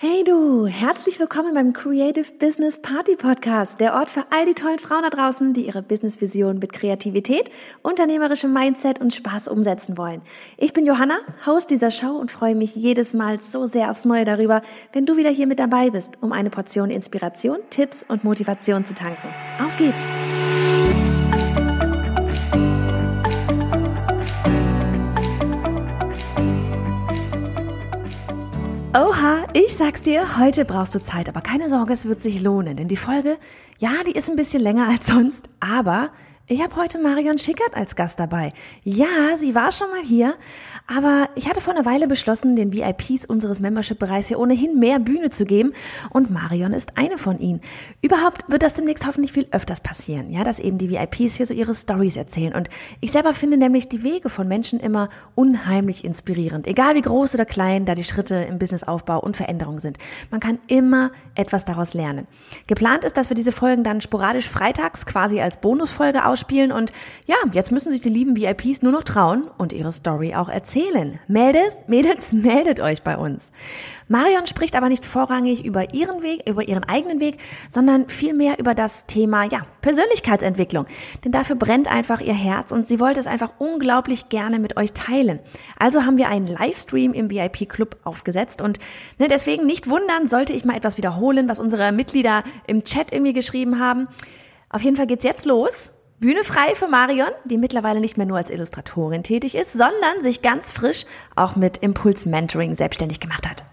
Hey du, herzlich willkommen beim Creative Business Party Podcast, der Ort für all die tollen Frauen da draußen, die ihre Businessvision mit Kreativität, unternehmerischem Mindset und Spaß umsetzen wollen. Ich bin Johanna, Host dieser Show und freue mich jedes Mal so sehr aufs Neue darüber, wenn du wieder hier mit dabei bist, um eine Portion Inspiration, Tipps und Motivation zu tanken. Auf geht's! Oha, ich sag's dir, heute brauchst du Zeit, aber keine Sorge, es wird sich lohnen, denn die Folge, ja, die ist ein bisschen länger als sonst, aber ich habe heute Marion Schickert als Gast dabei. Ja, sie war schon mal hier, aber ich hatte vor einer Weile beschlossen, den VIPs unseres Membership-Bereichs hier ohnehin mehr Bühne zu geben und Marion ist eine von ihnen. Überhaupt wird das demnächst hoffentlich viel öfters passieren, ja, dass eben die VIPs hier so ihre Stories erzählen und ich selber finde nämlich die Wege von Menschen immer unheimlich inspirierend, egal wie groß oder klein da die Schritte im Businessaufbau und Veränderung sind. Man kann immer etwas daraus lernen. Geplant ist, dass wir diese Folgen dann sporadisch freitags quasi als Bonusfolge aus ausspielen und ja, jetzt müssen sich die lieben VIPs nur noch trauen und ihre Story auch erzählen. Meldet, Mädels, meldet euch bei uns. Marion spricht aber nicht vorrangig über ihren Weg, über ihren eigenen Weg, sondern vielmehr über das Thema, ja, Persönlichkeitsentwicklung. Denn dafür brennt einfach ihr Herz und sie wollte es einfach unglaublich gerne mit euch teilen. Also haben wir einen Livestream im VIP Club aufgesetzt und ne, deswegen nicht wundern, sollte ich mal etwas wiederholen, was unsere Mitglieder im Chat irgendwie geschrieben haben. Auf jeden Fall geht's jetzt los. Bühne frei für Marion, die mittlerweile nicht mehr nur als Illustratorin tätig ist, sondern sich ganz frisch auch mit Impuls Mentoring selbstständig gemacht hat.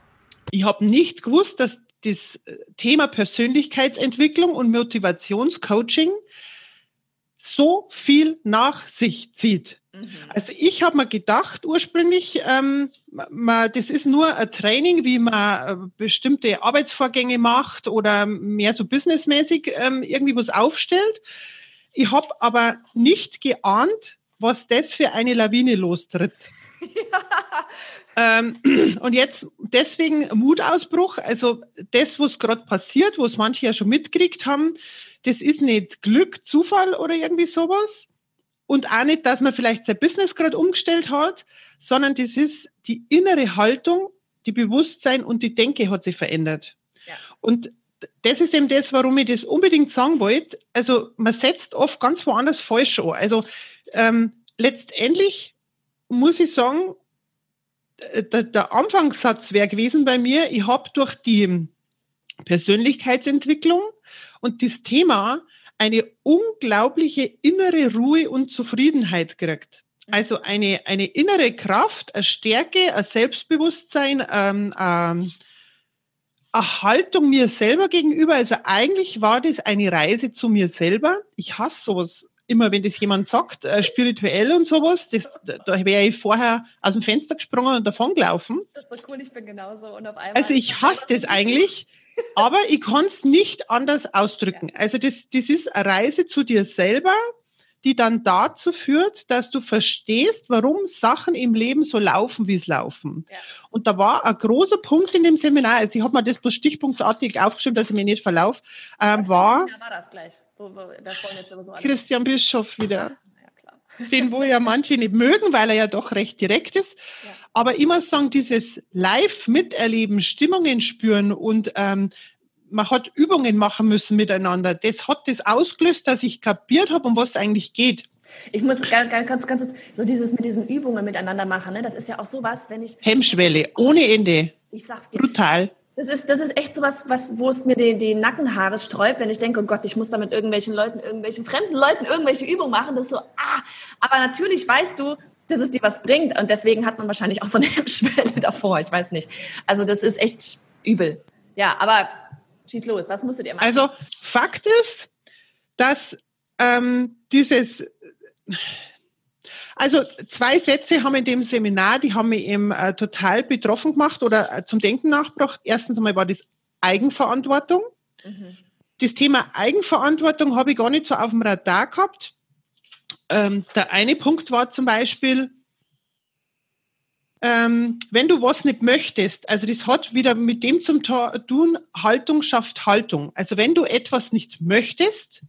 Ich habe nicht gewusst, dass das äh, Thema Persönlichkeitsentwicklung und Motivationscoaching so viel nach sich zieht. Mhm. Also ich habe mir gedacht ursprünglich, ähm, man, das ist nur ein Training, wie man äh, bestimmte Arbeitsvorgänge macht oder mehr so businessmäßig ähm, irgendwie was aufstellt. Ich habe aber nicht geahnt, was das für eine Lawine lostritt. Ja. Ähm, und jetzt deswegen Mutausbruch. Also das, was gerade passiert, was manche ja schon mitgekriegt haben, das ist nicht Glück, Zufall oder irgendwie sowas. Und auch nicht, dass man vielleicht sein Business gerade umgestellt hat, sondern das ist die innere Haltung, die Bewusstsein und die Denke hat sich verändert. Ja. Und das ist eben das, warum ich das unbedingt sagen wollte. Also man setzt oft ganz woanders falsch an. Also ähm, letztendlich muss ich sagen, äh, der, der Anfangssatz wäre gewesen bei mir, ich habe durch die Persönlichkeitsentwicklung und das Thema eine unglaubliche innere Ruhe und Zufriedenheit gekriegt. Also eine, eine innere Kraft, eine Stärke, ein Selbstbewusstsein, ähm, ähm, Haltung mir selber gegenüber. Also eigentlich war das eine Reise zu mir selber. Ich hasse sowas immer, wenn das jemand sagt, äh, spirituell und sowas. Das, da wäre ich vorher aus dem Fenster gesprungen und davon gelaufen. Das ist so cool, ich bin genauso. Und auf einmal also ich hasse das eigentlich. aber ich kann es nicht anders ausdrücken. Ja. Also das, das ist eine Reise zu dir selber, die dann dazu führt, dass du verstehst, warum Sachen im Leben so laufen, wie es laufen. Ja. Und da war ein großer Punkt in dem Seminar, also ich habe mir das bloß stichpunktartig aufgeschrieben, dass ich mich nicht verlaufe, ähm, war, war das gleich? Das so Christian Bischof wieder. Ja, den wo ja manche nicht mögen, weil er ja doch recht direkt ist. Aber immer sagen, dieses Live-Miterleben, Stimmungen spüren und ähm, man hat Übungen machen müssen miteinander. Das hat das ausgelöst, dass ich kapiert habe, um was es eigentlich geht. Ich muss ganz, ganz, ganz kurz, so dieses mit diesen Übungen miteinander machen, ne? das ist ja auch sowas, wenn ich... Hemmschwelle, ohne Ende. Ich sag's dir. Brutal. Das ist, das ist echt sowas, was, wo es mir die, die Nackenhaare sträubt, wenn ich denke, oh Gott, ich muss da mit irgendwelchen Leuten, irgendwelchen fremden Leuten irgendwelche Übungen machen. Das ist so, ah, aber natürlich weißt du, dass es dir was bringt und deswegen hat man wahrscheinlich auch so eine Hemmschwelle davor, ich weiß nicht. Also das ist echt übel. Ja, aber Schieß los, was musstet ihr machen? Also Fakt ist, dass ähm, dieses, also zwei Sätze haben in dem Seminar, die haben mich eben äh, total betroffen gemacht oder äh, zum Denken nachgebracht. Erstens einmal war das Eigenverantwortung. Mhm. Das Thema Eigenverantwortung habe ich gar nicht so auf dem Radar gehabt. Ähm, der eine Punkt war zum Beispiel, ähm, wenn du was nicht möchtest, also das hat wieder mit dem zum tun, Haltung schafft Haltung. Also wenn du etwas nicht möchtest,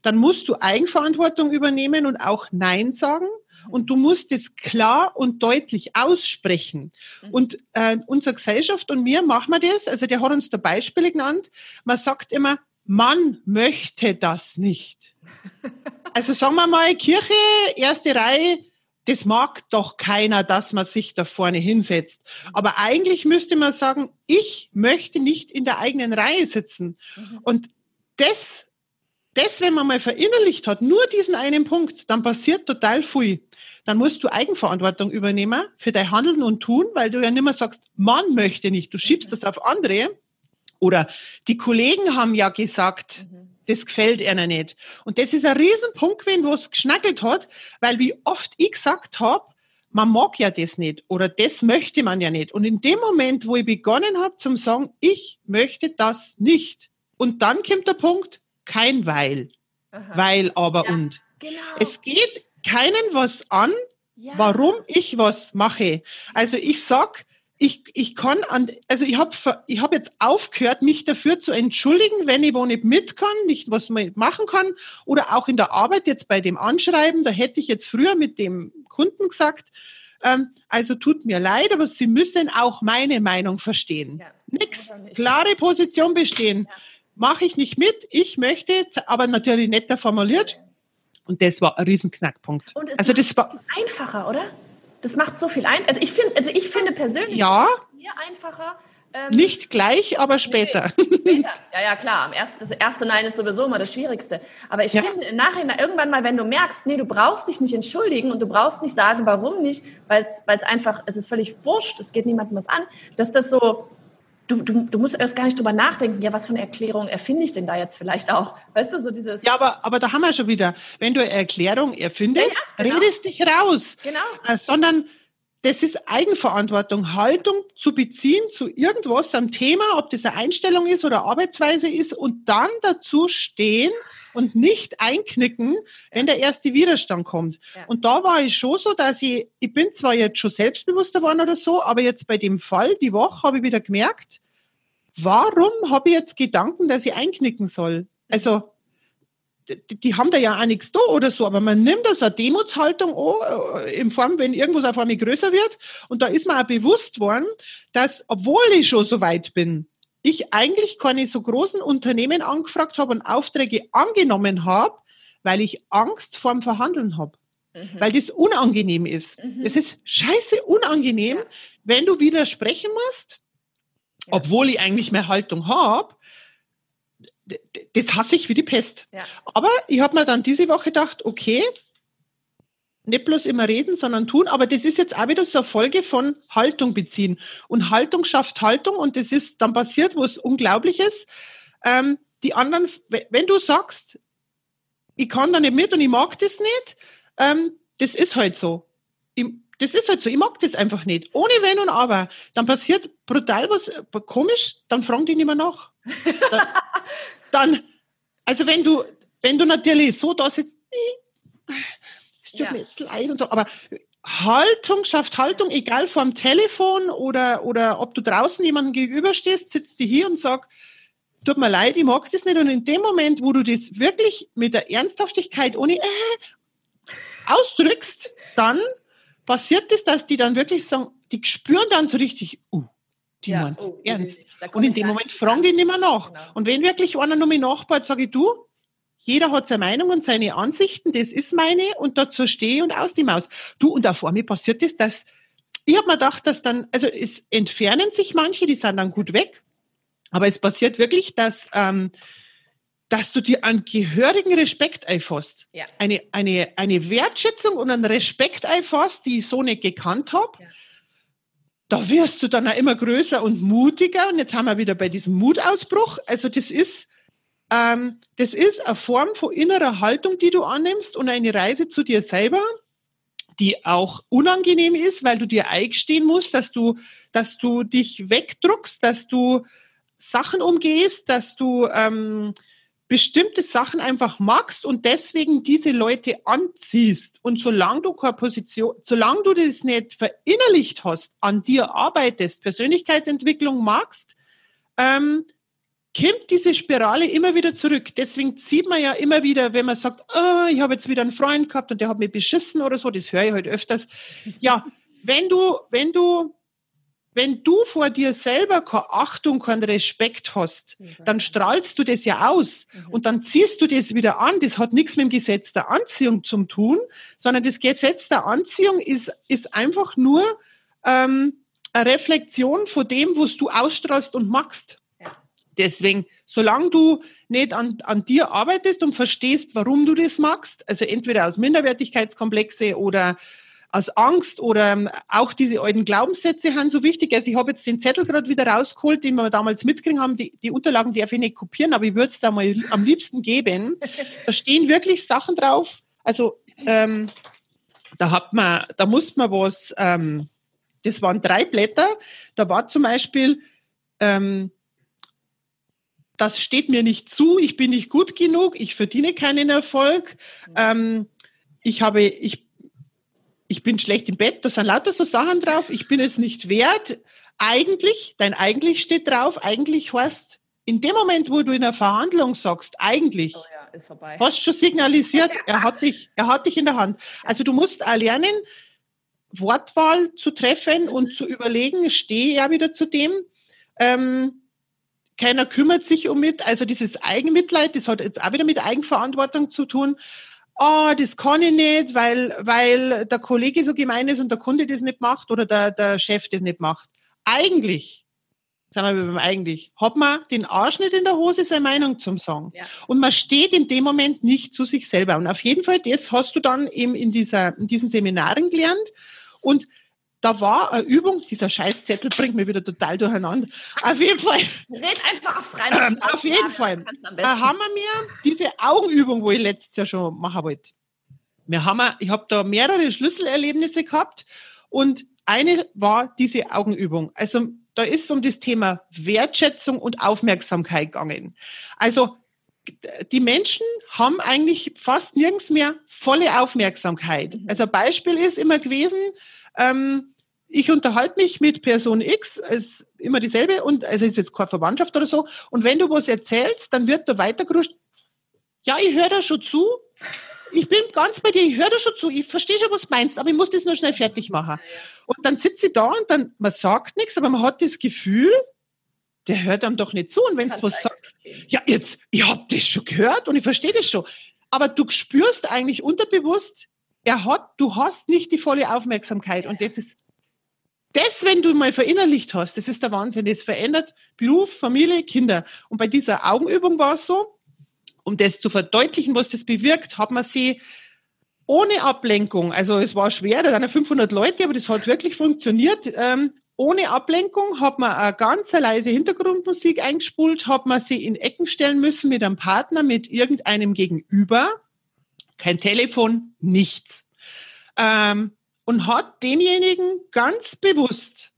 dann musst du Eigenverantwortung übernehmen und auch Nein sagen. und du musst es klar und deutlich aussprechen. Mhm. Und äh, unsere Gesellschaft und mir machen wir das, also der hat uns da Beispiele genannt, man sagt immer, man möchte das nicht. Also sagen wir mal, Kirche, erste Reihe, das mag doch keiner, dass man sich da vorne hinsetzt. Aber eigentlich müsste man sagen, ich möchte nicht in der eigenen Reihe sitzen. Mhm. Und das, das, wenn man mal verinnerlicht hat, nur diesen einen Punkt, dann passiert total viel. Dann musst du Eigenverantwortung übernehmen für dein Handeln und Tun, weil du ja nicht mehr sagst, man möchte nicht, du schiebst mhm. das auf andere. Oder die Kollegen haben ja gesagt, mhm das gefällt einer nicht. Und das ist ein Riesenpunkt wenn wo es geschnackelt hat, weil wie oft ich gesagt habe, man mag ja das nicht oder das möchte man ja nicht. Und in dem Moment, wo ich begonnen habe zum sagen, ich möchte das nicht. Und dann kommt der Punkt, kein Weil. Aha. Weil, aber ja, und. Genau. Es geht keinen was an, ja. warum ich was mache. Also ich sag, ich, ich kann an, also ich habe ich hab jetzt aufgehört, mich dafür zu entschuldigen, wenn ich wo nicht mit kann, nicht was man machen kann oder auch in der Arbeit jetzt bei dem Anschreiben, da hätte ich jetzt früher mit dem Kunden gesagt, ähm, also tut mir leid, aber Sie müssen auch meine Meinung verstehen. Ja, Nix, klare Position bestehen. Ja. Mache ich nicht mit, ich möchte, aber natürlich netter formuliert. Und das war ein Riesenknackpunkt. Und es also das war einfacher, oder? Das macht so viel ein. Also ich finde, also ich finde persönlich ja. mir einfacher. Ähm, Nicht gleich, aber später. Nee, später. Ja, ja, klar. Ersten, das erste Nein ist sowieso immer das Schwierigste. Aber ich ja. finde im Nachhinein irgendwann mal, wenn du merkst, nee, du brauchst dich nicht entschuldigen und du brauchst nicht sagen, warum nicht, weil es einfach, es ist völlig wurscht, es geht niemandem was an, dass das so du, du, du musst erst gar nicht drüber nachdenken, ja, was für eine Erklärung erfinde ich denn da jetzt vielleicht auch? Weißt du, so dieses. Ja, aber, aber da haben wir schon wieder, wenn du eine Erklärung erfindest, ja, ja, genau. redest dich raus. Genau. Äh, sondern das ist Eigenverantwortung, Haltung zu beziehen zu irgendwas am Thema, ob das eine Einstellung ist oder Arbeitsweise ist und dann dazu stehen und nicht einknicken, wenn der erste Widerstand kommt. Ja. Und da war ich schon so, dass ich, ich bin zwar jetzt schon selbstbewusster geworden oder so, aber jetzt bei dem Fall, die Woche, habe ich wieder gemerkt, warum habe ich jetzt Gedanken, dass ich einknicken soll? Also, die, die, haben da ja auch nichts da oder so, aber man nimmt das eine Demutshaltung an, äh, in Form, wenn irgendwas auf einmal größer wird. Und da ist mir auch bewusst worden, dass, obwohl ich schon so weit bin, ich eigentlich keine so großen Unternehmen angefragt habe und Aufträge angenommen habe, weil ich Angst vorm Verhandeln habe. Mhm. Weil das unangenehm ist. Mhm. Es ist scheiße unangenehm, ja. wenn du widersprechen musst, ja. obwohl ich eigentlich mehr Haltung habe. Das hasse ich wie die Pest. Ja. Aber ich habe mir dann diese Woche gedacht, okay, nicht bloß immer reden, sondern tun. Aber das ist jetzt auch wieder so eine Folge von Haltung beziehen. Und Haltung schafft Haltung und das ist dann passiert was Unglaubliches. Ähm, die anderen, wenn du sagst, ich kann da nicht mit und ich mag das nicht, ähm, das ist halt so. Ich, das ist halt so. Ich mag das einfach nicht. Ohne Wenn und Aber. Dann passiert brutal was äh, komisch, dann fragen die nicht mehr nach. dann, also wenn du, wenn du natürlich so da sitzt, tut ja. mir jetzt leid und so. Aber Haltung schafft Haltung, egal vom Telefon oder, oder ob du draußen jemandem gegenüberstehst, sitzt die hier und sagt, tut mir leid, ich mag das nicht. Und in dem Moment, wo du das wirklich mit der Ernsthaftigkeit ohne äh, ausdrückst, dann passiert es, das, dass die dann wirklich sagen, die spüren dann so richtig, uh, die ja, meint oh, ernst. Und in dem Moment fragen die nicht mehr nach. Genau. Und wenn wirklich einer nur mich nachbaut, sage ich, du, jeder hat seine Meinung und seine Ansichten, das ist meine und dazu stehe und aus die Maus. Du, und auch vor mir passiert das, dass ich habe mir gedacht, dass dann, also es entfernen sich manche, die sind dann gut weg, aber es passiert wirklich, dass, ähm, dass du dir einen gehörigen Respekt einfasst. Ja. Eine, eine, eine Wertschätzung und einen Respekt einfasst, die ich so nicht gekannt habe. Ja. Da wirst du dann auch immer größer und mutiger. Und jetzt haben wir wieder bei diesem Mutausbruch. Also das ist, ähm, das ist eine Form von innerer Haltung, die du annimmst und eine Reise zu dir selber, die auch unangenehm ist, weil du dir eingestehen musst, dass du, dass du dich wegdruckst, dass du Sachen umgehst, dass du ähm, bestimmte Sachen einfach magst und deswegen diese Leute anziehst. Und solange du keine Position, solange du das nicht verinnerlicht hast, an dir arbeitest, Persönlichkeitsentwicklung magst, ähm, kommt diese Spirale immer wieder zurück. Deswegen sieht man ja immer wieder, wenn man sagt, oh, ich habe jetzt wieder einen Freund gehabt und der hat mich beschissen oder so, das höre ich halt öfters. Ja, wenn du, wenn du, wenn du vor dir selber keine Achtung, keinen Respekt hast, dann strahlst du das ja aus mhm. und dann ziehst du das wieder an. Das hat nichts mit dem Gesetz der Anziehung zu tun, sondern das Gesetz der Anziehung ist, ist einfach nur ähm, eine Reflexion von dem, was du ausstrahlst und magst. Deswegen, solange du nicht an, an dir arbeitest und verstehst, warum du das magst, also entweder aus Minderwertigkeitskomplexe oder aus Angst oder ähm, auch diese alten Glaubenssätze sind so wichtig. Also ich habe jetzt den Zettel gerade wieder rausgeholt, den wir damals mitgekriegt haben. Die, die Unterlagen darf ich nicht kopieren, aber ich würde es da mal am liebsten geben. Da stehen wirklich Sachen drauf. Also ähm, da hat man, da muss man was, ähm, das waren drei Blätter. Da war zum Beispiel ähm, das steht mir nicht zu, ich bin nicht gut genug, ich verdiene keinen Erfolg, ähm, ich habe, ich, ich bin schlecht im Bett, da sind lauter so Sachen drauf, ich bin es nicht wert. Eigentlich, dein eigentlich steht drauf, eigentlich heißt, in dem Moment, wo du in einer Verhandlung sagst, eigentlich, oh ja, ist vorbei. hast schon signalisiert, er hat dich, er hat dich in der Hand. Also du musst auch lernen, Wortwahl zu treffen und zu überlegen, stehe ja wieder zu dem, ähm, keiner kümmert sich um mit. Also dieses Eigenmitleid, das hat jetzt auch wieder mit Eigenverantwortung zu tun. Oh, das kann ich nicht, weil, weil der Kollege so gemein ist und der Kunde das nicht macht oder der, der Chef das nicht macht. Eigentlich, sagen wir beim eigentlich, hat man den Arsch nicht in der Hose, seine Meinung zum Sagen. Ja. Und man steht in dem Moment nicht zu sich selber. Und auf jeden Fall, das hast du dann eben in, dieser, in diesen Seminaren gelernt. Und da war eine Übung, dieser Scheißzettel bringt mich wieder total durcheinander. Auf jeden Fall. Red einfach auf rein. Ähm, auf jeden Fall. Da haben wir mir diese Augenübung, wo ich letztes Jahr schon machen wollte. Wir haben, ich habe da mehrere Schlüsselerlebnisse gehabt und eine war diese Augenübung. Also da ist um das Thema Wertschätzung und Aufmerksamkeit gegangen. Also die Menschen haben eigentlich fast nirgends mehr volle Aufmerksamkeit. Mhm. Also Beispiel ist immer gewesen, ähm, ich unterhalte mich mit Person X, ist immer dieselbe und also ist jetzt keine Verwandtschaft oder so. Und wenn du was erzählst, dann wird da weitergeruscht. Ja, ich höre da schon zu. Ich bin ganz bei dir, ich höre da schon zu. Ich verstehe schon, was du meinst, aber ich muss das nur schnell fertig machen. Und dann sitze ich da und dann, man sagt nichts, aber man hat das Gefühl, der hört einem doch nicht zu. Und wenn du was sagst, ja, jetzt, ich habe das schon gehört und ich verstehe das schon. Aber du spürst eigentlich unterbewusst, er hat, du hast nicht die volle Aufmerksamkeit. Und das ist das, wenn du mal verinnerlicht hast, das ist der Wahnsinn. Das verändert Beruf, Familie, Kinder. Und bei dieser Augenübung war es so, um das zu verdeutlichen, was das bewirkt, hat man sie ohne Ablenkung, also es war schwer, da sind 500 Leute, aber das hat wirklich funktioniert. Ähm, ohne Ablenkung hat man eine ganz leise Hintergrundmusik eingespult, hat man sie in Ecken stellen müssen mit einem Partner, mit irgendeinem Gegenüber. Kein Telefon, nichts. Ähm, und hat demjenigen ganz bewusst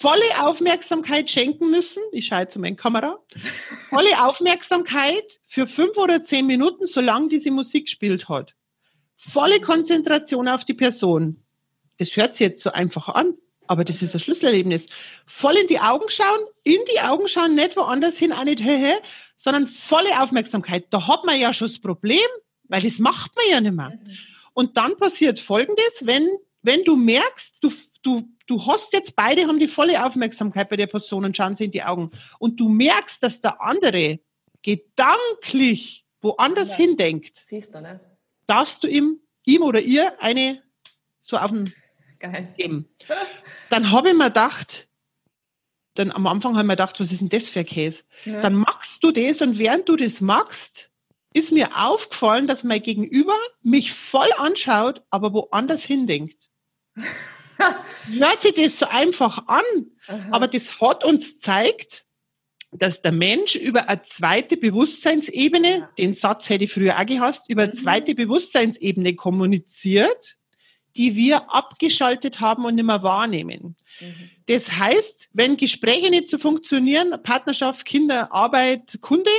volle Aufmerksamkeit schenken müssen. Ich schaue zu meiner Kamera. Volle Aufmerksamkeit für fünf oder zehn Minuten, solange diese Musik gespielt hat. Volle Konzentration auf die Person. Das hört sich jetzt so einfach an, aber das ist ein Schlüsselerlebnis. Voll in die Augen schauen, in die Augen schauen, nicht woanders hin, auch nicht, hehe, sondern volle Aufmerksamkeit. Da hat man ja schon das Problem, weil das macht man ja nicht mehr. Und dann passiert Folgendes, wenn wenn du merkst, du, du, du hast jetzt beide haben die volle Aufmerksamkeit bei der Person und schauen sie in die Augen und du merkst, dass der andere gedanklich woanders ja. hindenkt, Siehst du, ne? darfst du ihm, ihm oder ihr eine so auf den Geil. geben. Dann habe ich mir gedacht, dann am Anfang habe ich mir gedacht, was ist denn das für ein Käse? Ja. Dann machst du das und während du das machst, ist mir aufgefallen, dass mein Gegenüber mich voll anschaut, aber woanders hindenkt. Hört sich das so einfach an, Aha. aber das hat uns gezeigt, dass der Mensch über eine zweite Bewusstseinsebene, ja. den Satz hätte ich früher auch gehasst, über eine mhm. zweite Bewusstseinsebene kommuniziert, die wir abgeschaltet haben und nicht mehr wahrnehmen. Mhm. Das heißt, wenn Gespräche nicht so funktionieren, Partnerschaft, Kinder, Arbeit, Kunde,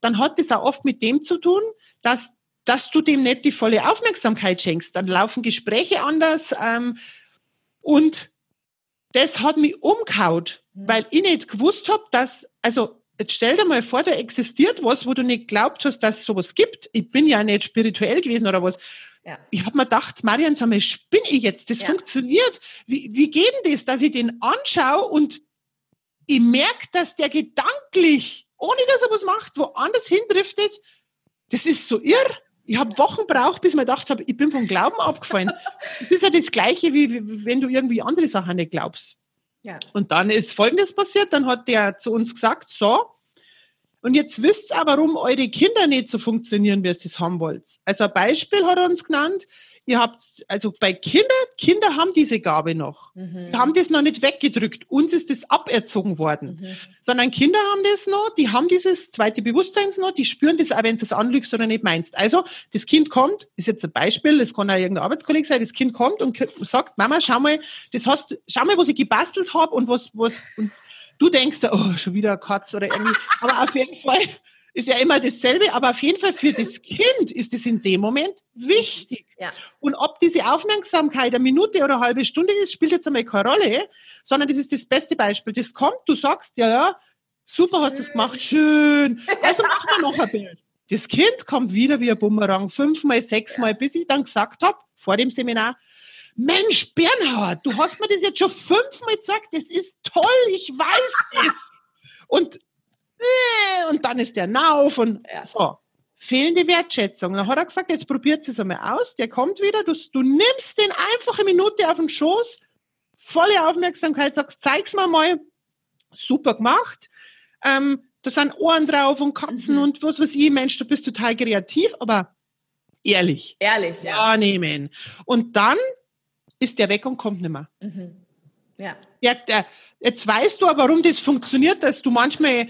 dann hat das auch oft mit dem zu tun, dass dass du dem nicht die volle Aufmerksamkeit schenkst. Dann laufen Gespräche anders. Ähm, und das hat mich umgehaut, mhm. weil ich nicht gewusst habe, dass, also jetzt stell dir mal vor, da existiert was, wo du nicht glaubt hast, dass es sowas gibt. Ich bin ja nicht spirituell gewesen oder was. Ja. Ich habe mir gedacht, Marian, sag mal, spinne ich jetzt? Das ja. funktioniert. Wie, wie geht denn das, dass ich den anschaue und ich merke, dass der gedanklich, ohne dass er was macht, woanders hindriftet? Das ist so irr. Ich habe Wochen braucht, bis ich mir gedacht habe, ich bin vom Glauben abgefallen. das ist ja das Gleiche, wie, wenn du irgendwie andere Sachen nicht glaubst. Ja. Und dann ist Folgendes passiert, dann hat der zu uns gesagt, so, und jetzt wisst ihr, warum eure Kinder nicht so funktionieren, wie ihr es haben wollt. Also ein Beispiel hat er uns genannt. Ihr habt, also bei Kindern, Kinder haben diese Gabe noch. Mhm. Die haben das noch nicht weggedrückt. Uns ist das aberzogen worden. Mhm. Sondern Kinder haben das noch, die haben dieses zweite Bewusstsein noch, die spüren das auch, wenn du es anlügst oder nicht meinst. Also, das Kind kommt, ist jetzt ein Beispiel, das kann auch irgendein Arbeitskollege sein, das Kind kommt und sagt, Mama, schau mal, das hast, schau mal, was ich gebastelt habe und was, was, und Du denkst, oh, schon wieder Katze oder irgendwie. Aber auf jeden Fall ist ja immer dasselbe. Aber auf jeden Fall für das Kind ist es in dem Moment wichtig. Ja. Und ob diese Aufmerksamkeit eine Minute oder eine halbe Stunde ist, spielt jetzt einmal keine Rolle, sondern das ist das beste Beispiel. Das kommt, du sagst, ja, ja, super schön. hast du es gemacht, schön. Also machen wir noch ein Bild. Das Kind kommt wieder wie ein Bumerang, fünfmal, sechsmal, ja. bis ich dann gesagt habe, vor dem Seminar, Mensch, Bernhard, du hast mir das jetzt schon fünfmal gesagt, das ist toll, ich weiß es. Und, und dann ist der Nauf und so. Fehlende Wertschätzung. Dann hat er gesagt, jetzt probiert es einmal aus, der kommt wieder, du, du nimmst den einfach eine Minute auf den Schoß, volle Aufmerksamkeit, sagst, zeig's mir mal, super gemacht. Ähm, da sind Ohren drauf und Katzen mhm. und was weiß ich, Mensch, du bist total kreativ, aber ehrlich. Ehrlich, ja. Wahrnehmen. Und dann ist der weg und kommt nicht mehr. Mhm. Ja. Der, der, jetzt weißt du aber, warum das funktioniert, dass du manchmal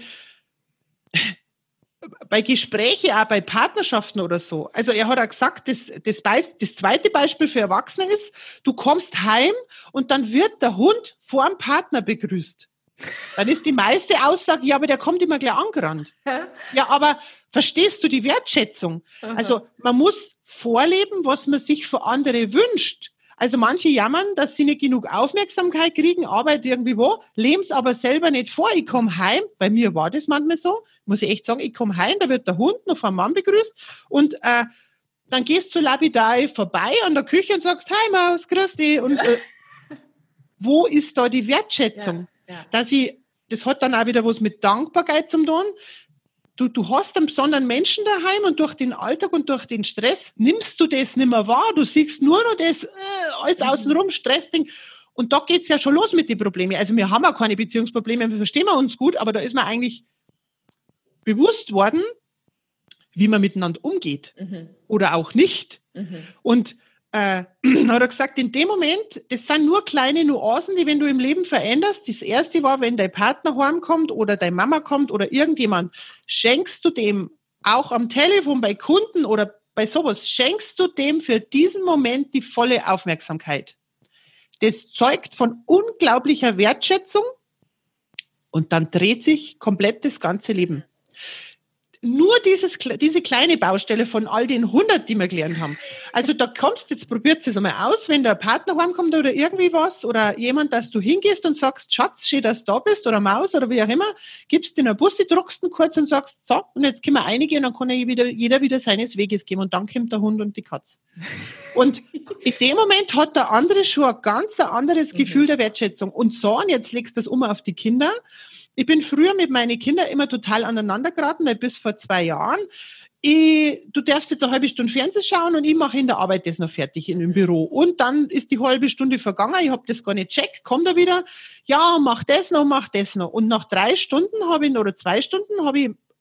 bei Gesprächen, auch bei Partnerschaften oder so. Also er hat auch gesagt, das, das, weiß, das zweite Beispiel für Erwachsene ist, du kommst heim und dann wird der Hund vor dem Partner begrüßt. Dann ist die meiste Aussage, ja, aber der kommt immer gleich angerannt. ja, aber verstehst du die Wertschätzung? Also man muss vorleben, was man sich für andere wünscht. Also manche jammern, dass sie nicht genug Aufmerksamkeit kriegen, arbeiten irgendwie wo, leben es aber selber nicht vor. Ich komme heim, bei mir war das manchmal so, muss ich echt sagen, ich komme heim, da wird der Hund noch vom Mann begrüßt und äh, dann gehst du lapidar vorbei an der Küche und sagst, hi Maus, grüß dich. Und äh, wo ist da die Wertschätzung? Ja, ja. Dass ich, das hat dann auch wieder was mit Dankbarkeit zum tun du, du hast einen besonderen Menschen daheim und durch den Alltag und durch den Stress nimmst du das nicht mehr wahr. Du siehst nur noch das, äh, alles mhm. außenrum, Stressding. Und da geht's ja schon los mit den Problemen. Also wir haben auch keine Beziehungsprobleme, wir verstehen wir uns gut, aber da ist mir eigentlich bewusst worden, wie man miteinander umgeht mhm. oder auch nicht. Mhm. Und äh, hat er gesagt, in dem Moment, das sind nur kleine Nuancen, die wenn du im Leben veränderst. Das erste war, wenn dein Partner heimkommt oder deine Mama kommt oder irgendjemand, schenkst du dem auch am Telefon bei Kunden oder bei sowas, schenkst du dem für diesen Moment die volle Aufmerksamkeit. Das zeugt von unglaublicher Wertschätzung und dann dreht sich komplett das ganze Leben nur dieses, diese kleine Baustelle von all den 100, die wir gelernt haben. Also da kommst, jetzt probiert es einmal aus, wenn der Partner heimkommt oder irgendwie was oder jemand, dass du hingehst und sagst, Schatz, schön, dass du da bist oder Maus oder wie auch immer, gibst den einen Bussi, druckst ihn kurz und sagst, so, und jetzt können wir einige und dann kann wieder, jeder wieder seines Weges gehen und dann kommt der Hund und die Katze. Und in dem Moment hat der andere schon ein ganz anderes mhm. Gefühl der Wertschätzung. Und so, und jetzt legst du das um auf die Kinder ich bin früher mit meinen Kindern immer total aneinander geraten, weil bis vor zwei Jahren ich, du darfst jetzt eine halbe Stunde Fernsehen schauen und ich mache in der Arbeit das noch fertig in dem Büro. Und dann ist die halbe Stunde vergangen, ich habe das gar nicht checkt, kommt er wieder, ja, mach das noch, mach das noch. Und nach drei Stunden habe ich, oder zwei Stunden habe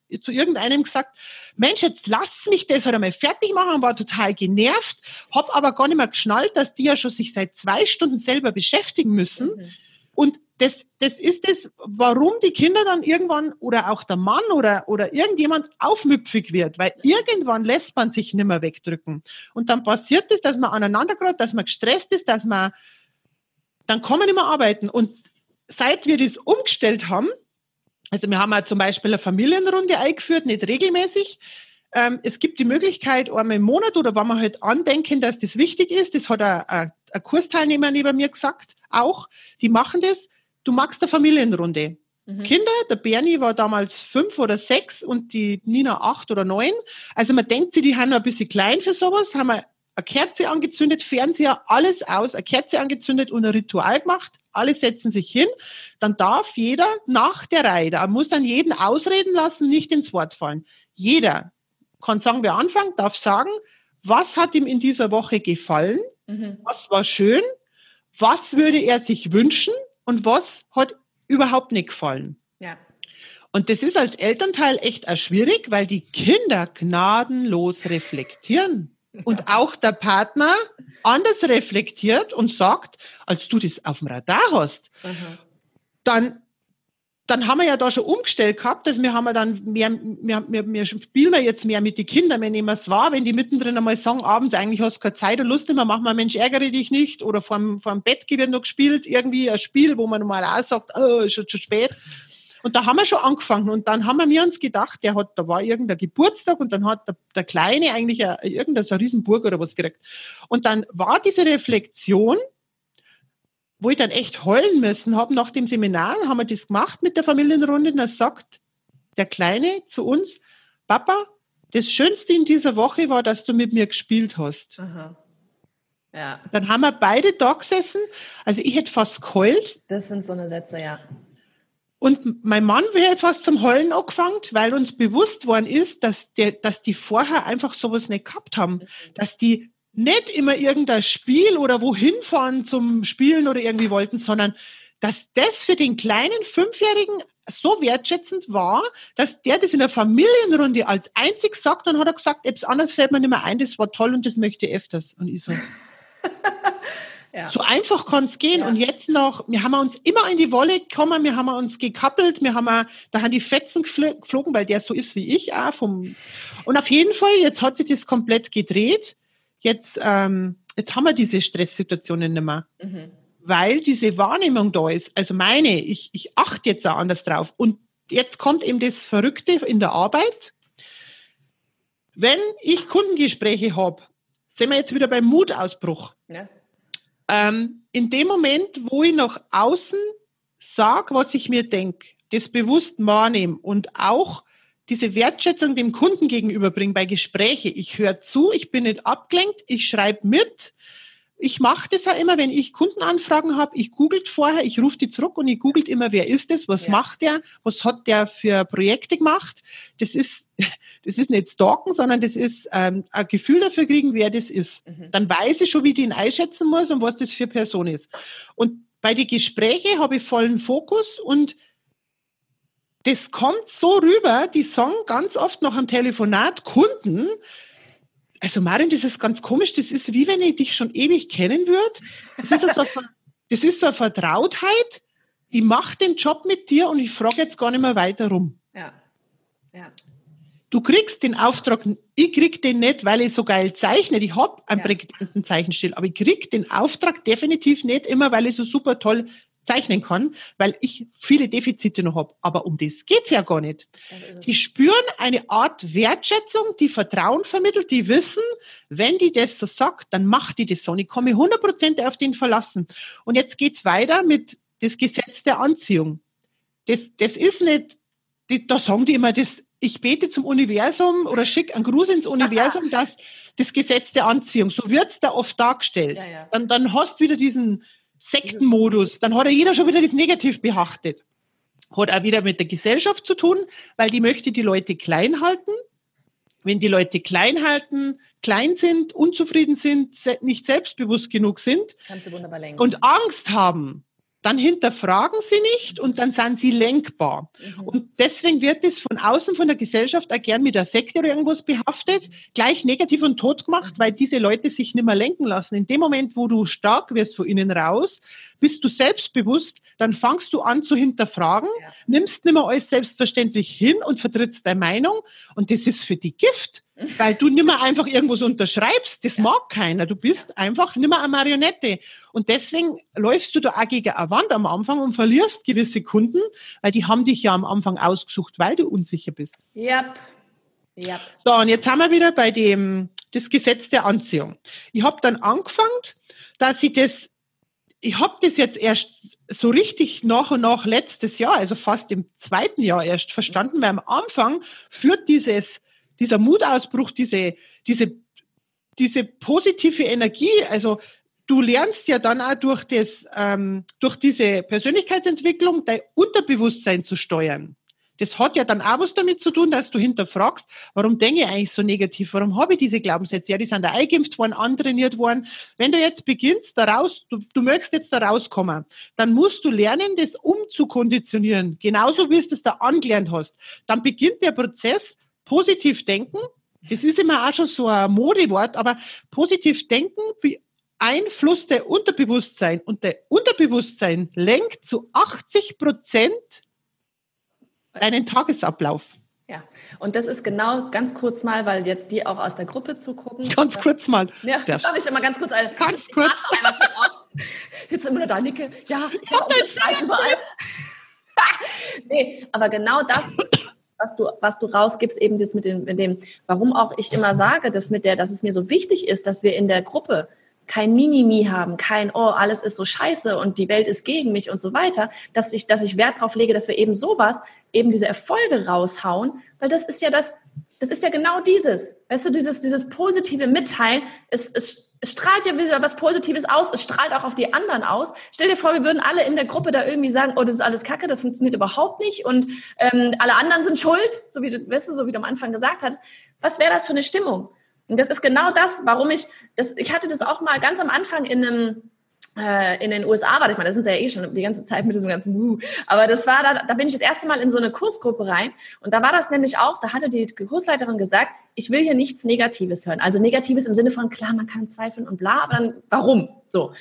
ich zu irgendeinem gesagt, Mensch, jetzt lasst mich das halt einmal fertig machen, war total genervt, habe aber gar nicht mehr geschnallt, dass die ja schon sich seit zwei Stunden selber beschäftigen müssen. Mhm. Und das, das ist es, warum die Kinder dann irgendwann oder auch der Mann oder, oder irgendjemand aufmüpfig wird, weil irgendwann lässt man sich nicht mehr wegdrücken. Und dann passiert es, dass man aneinander gerät, dass man gestresst ist, dass man, dann kann man nicht mehr arbeiten. Und seit wir das umgestellt haben, also wir haben ja zum Beispiel eine Familienrunde eingeführt, nicht regelmäßig, ähm, es gibt die Möglichkeit, einmal im Monat oder wenn wir halt andenken, dass das wichtig ist, das hat ein Kursteilnehmer neben mir gesagt, auch, die machen das, du magst eine Familienrunde. mhm. Kinder. Der Bernie war damals fünf oder sechs und die Nina acht oder neun. Also man denkt sie, die haben noch ein bisschen klein für sowas, haben wir eine Kerze angezündet, Fernseher, alles aus, eine Kerze angezündet und ein Ritual gemacht. Alle setzen sich hin. Dann darf jeder nach der Reihe, da muss dann jeden ausreden lassen, nicht ins Wort fallen. Jeder kann sagen, wer anfängt, darf sagen, was hat ihm in dieser Woche gefallen, mhm. was war schön, was würde er sich wünschen und was hat überhaupt nicht gefallen. Ja. Und das ist als Elternteil echt auch schwierig, weil die Kinder gnadenlos reflektieren und auch der Partner anders reflektiert und sagt, als du das auf dem Radar hast, mhm. dann dann haben wir ja da schon umgestellt gehabt, dass wir haben ja dann mehr, wir, wir, wir spielen wir jetzt mehr mit den Kindern, wir nehmen es wahr, wenn die mittendrin einmal sagen, abends eigentlich hast du keine Zeit und Lust mehr, machen wir Mensch, ärgere dich nicht oder vorm, vorm Bett wird noch gespielt, irgendwie ein Spiel, wo man normal auch sagt, oh, ist schon zu spät. Und da haben wir schon angefangen und dann haben wir uns gedacht, der hat, da war irgendein Geburtstag und dann hat der, der Kleine eigentlich ein, irgendein so Riesenburg oder was gekriegt. Und dann war diese Reflexion, wo ich dann echt heulen müssen habe, nach dem Seminar haben wir das gemacht mit der Familienrunde und da sagt der Kleine zu uns, Papa, das Schönste in dieser Woche war, dass du mit mir gespielt hast. Aha. Ja. Dann haben wir beide da gesessen, also ich hätte fast geheult. Das sind so eine Sätze, ja. Und mein Mann wäre fast zum Heulen angefangen, weil uns bewusst worden ist, dass, der, dass die vorher einfach sowas nicht gehabt haben, mhm. dass die nicht immer irgendein Spiel oder wohin fahren zum Spielen oder irgendwie wollten, sondern dass das für den kleinen Fünfjährigen so wertschätzend war, dass der das in der Familienrunde als einzig sagt, dann hat er gesagt, etwas anderes fällt mir nicht mehr ein, das war toll und das möchte ich öfters. Und ich so, ja. so einfach kann es gehen. Ja. Und jetzt noch, wir haben uns immer in die Wolle gekommen, wir haben uns gekappelt, wir haben, da haben die Fetzen geflogen, weil der so ist wie ich auch. Vom, und auf jeden Fall, jetzt hat sich das komplett gedreht jetzt, ähm, jetzt haben wir diese Stresssituationen nicht mehr. Mhm. Weil diese Wahrnehmung da ist. Also meine, ich, ich achte jetzt auch anders drauf. Und jetzt kommt eben das Verrückte in der Arbeit. Wenn ich Kundengespräche habe, sind wir jetzt wieder beim Mutausbruch. Ja. Ähm, in dem Moment, wo ich nach außen sage, was ich mir denke, das bewusst wahrnehme und auch diese Wertschätzung dem Kunden gegenüberbringen bei Gespräche. Ich höre zu, ich bin nicht abgelenkt, ich schreibe mit. Ich mache das ja immer, wenn ich Kundenanfragen habe. Ich googelt vorher, ich rufe die zurück und ich googelt immer, wer ist das, was ja. macht der, was hat der für Projekte gemacht. Das ist, das ist nicht stalken, sondern das ist ähm, ein Gefühl dafür kriegen, wer das ist. Mhm. Dann weiß ich schon, wie ich ihn einschätzen muss und was das für Person ist. Und bei den Gesprächen habe ich vollen Fokus und das kommt so rüber, die sagen ganz oft noch am Telefonat Kunden, also Marin, das ist ganz komisch, das ist wie wenn ich dich schon ewig kennen würde. Das ist so, das ist so eine Vertrautheit, ich mache den Job mit dir und ich frage jetzt gar nicht mehr weiter rum. Ja. ja. Du kriegst den Auftrag, ich krieg den nicht, weil ich so geil zeichne. Ich habe einen ja. prägnanten Zeichenstil, aber ich krieg den Auftrag definitiv nicht immer, weil ich so super toll zeichnen kann, weil ich viele Defizite noch habe. Aber um das geht's ja gar nicht. Die spüren eine Art Wertschätzung, die Vertrauen vermittelt, die wissen, wenn die das so sagt, dann macht die das so. Und ich mich 100% auf den verlassen. Und jetzt geht's weiter mit das Gesetz der Anziehung. Das, das ist nicht, da sagen die immer, das, ich bete zum Universum oder schicke einen Gruß ins Universum, dass das Gesetz der Anziehung, so wird's da oft dargestellt. Ja, ja. Dann, dann hast du wieder diesen, Sektenmodus, dann hat ja jeder schon wieder das negativ behaftet. Hat auch wieder mit der Gesellschaft zu tun, weil die möchte die Leute klein halten. Wenn die Leute klein halten, klein sind, unzufrieden sind, nicht selbstbewusst genug sind und Angst haben, dann hinterfragen sie nicht und dann sind sie lenkbar. Mhm. Und deswegen wird es von außen von der Gesellschaft auch gern mit der Sekte oder irgendwas behaftet, gleich negativ und tot gemacht, weil diese Leute sich nicht mehr lenken lassen. In dem Moment, wo du stark wirst von innen raus, bist du selbstbewusst, dann fangst du an zu hinterfragen, ja. nimmst nicht mehr alles selbstverständlich hin und vertrittst deine Meinung und das ist für die Gift weil du nicht mehr einfach irgendwas unterschreibst. Das ja. mag keiner. Du bist ja. einfach nicht mehr eine Marionette. Und deswegen läufst du da auch gegen eine Wand am Anfang und verlierst gewisse Kunden, weil die haben dich ja am Anfang ausgesucht, weil du unsicher bist. Ja. Yep. So, und jetzt haben wir wieder bei dem das Gesetz der Anziehung. Ich habe dann angefangen, dass ich das, ich habe das jetzt erst so richtig nach und nach letztes Jahr, also fast im zweiten Jahr erst verstanden, weil am Anfang führt dieses, dieser Mutausbruch, diese, diese, diese positive Energie, also du lernst ja dann auch durch das, ähm, durch diese Persönlichkeitsentwicklung dein Unterbewusstsein zu steuern. Das hat ja dann auch was damit zu tun, dass du hinterfragst, warum denke ich eigentlich so negativ? Warum habe ich diese Glaubenssätze? Ja, die sind da eingeimpft worden, antrainiert worden. Wenn du jetzt beginnst, daraus, du, du möchtest jetzt da rauskommen, dann musst du lernen, das umzukonditionieren. Genauso wie du es da angelernt hast. Dann beginnt der Prozess, positiv denken. Das ist immer auch schon so ein Modewort, aber positiv denken beeinflusst der Unterbewusstsein und der Unterbewusstsein lenkt zu 80 Prozent deinen Tagesablauf. Ja, und das ist genau ganz kurz mal, weil jetzt die auch aus der Gruppe zugucken. Ganz kurz mal. Ja, darf ich immer ganz kurz. Also, ganz kurz. Jetzt immer nur da nicke. Ja, ja unterschreiben überall. nee, aber genau das was du, was du rausgibst, eben das mit dem, mit dem, warum auch ich immer sage, dass mit der, dass es mir so wichtig ist, dass wir in der Gruppe kein Mimimi haben, kein, oh, alles ist so scheiße und die Welt ist gegen mich und so weiter, dass ich, dass ich Wert darauf lege, dass wir eben sowas, eben diese Erfolge raushauen, weil das ist ja das, das ist ja genau dieses, weißt du, dieses, dieses positive Mitteilen, es, es, es strahlt ja wieder was Positives aus, es strahlt auch auf die anderen aus. Stell dir vor, wir würden alle in der Gruppe da irgendwie sagen, oh, das ist alles Kacke, das funktioniert überhaupt nicht und ähm, alle anderen sind schuld, so wie du, weißt so wie du am Anfang gesagt hast. Was wäre das für eine Stimmung? Und das ist genau das, warum ich, das, ich hatte das auch mal ganz am Anfang in einem, in den USA war ich mal, da sind ja eh schon die ganze Zeit mit diesem ganzen Wuh. Aber das war da, da bin ich das erste Mal in so eine Kursgruppe rein. Und da war das nämlich auch, da hatte die Kursleiterin gesagt, ich will hier nichts Negatives hören. Also Negatives im Sinne von, klar, man kann zweifeln und bla, aber dann, warum? So.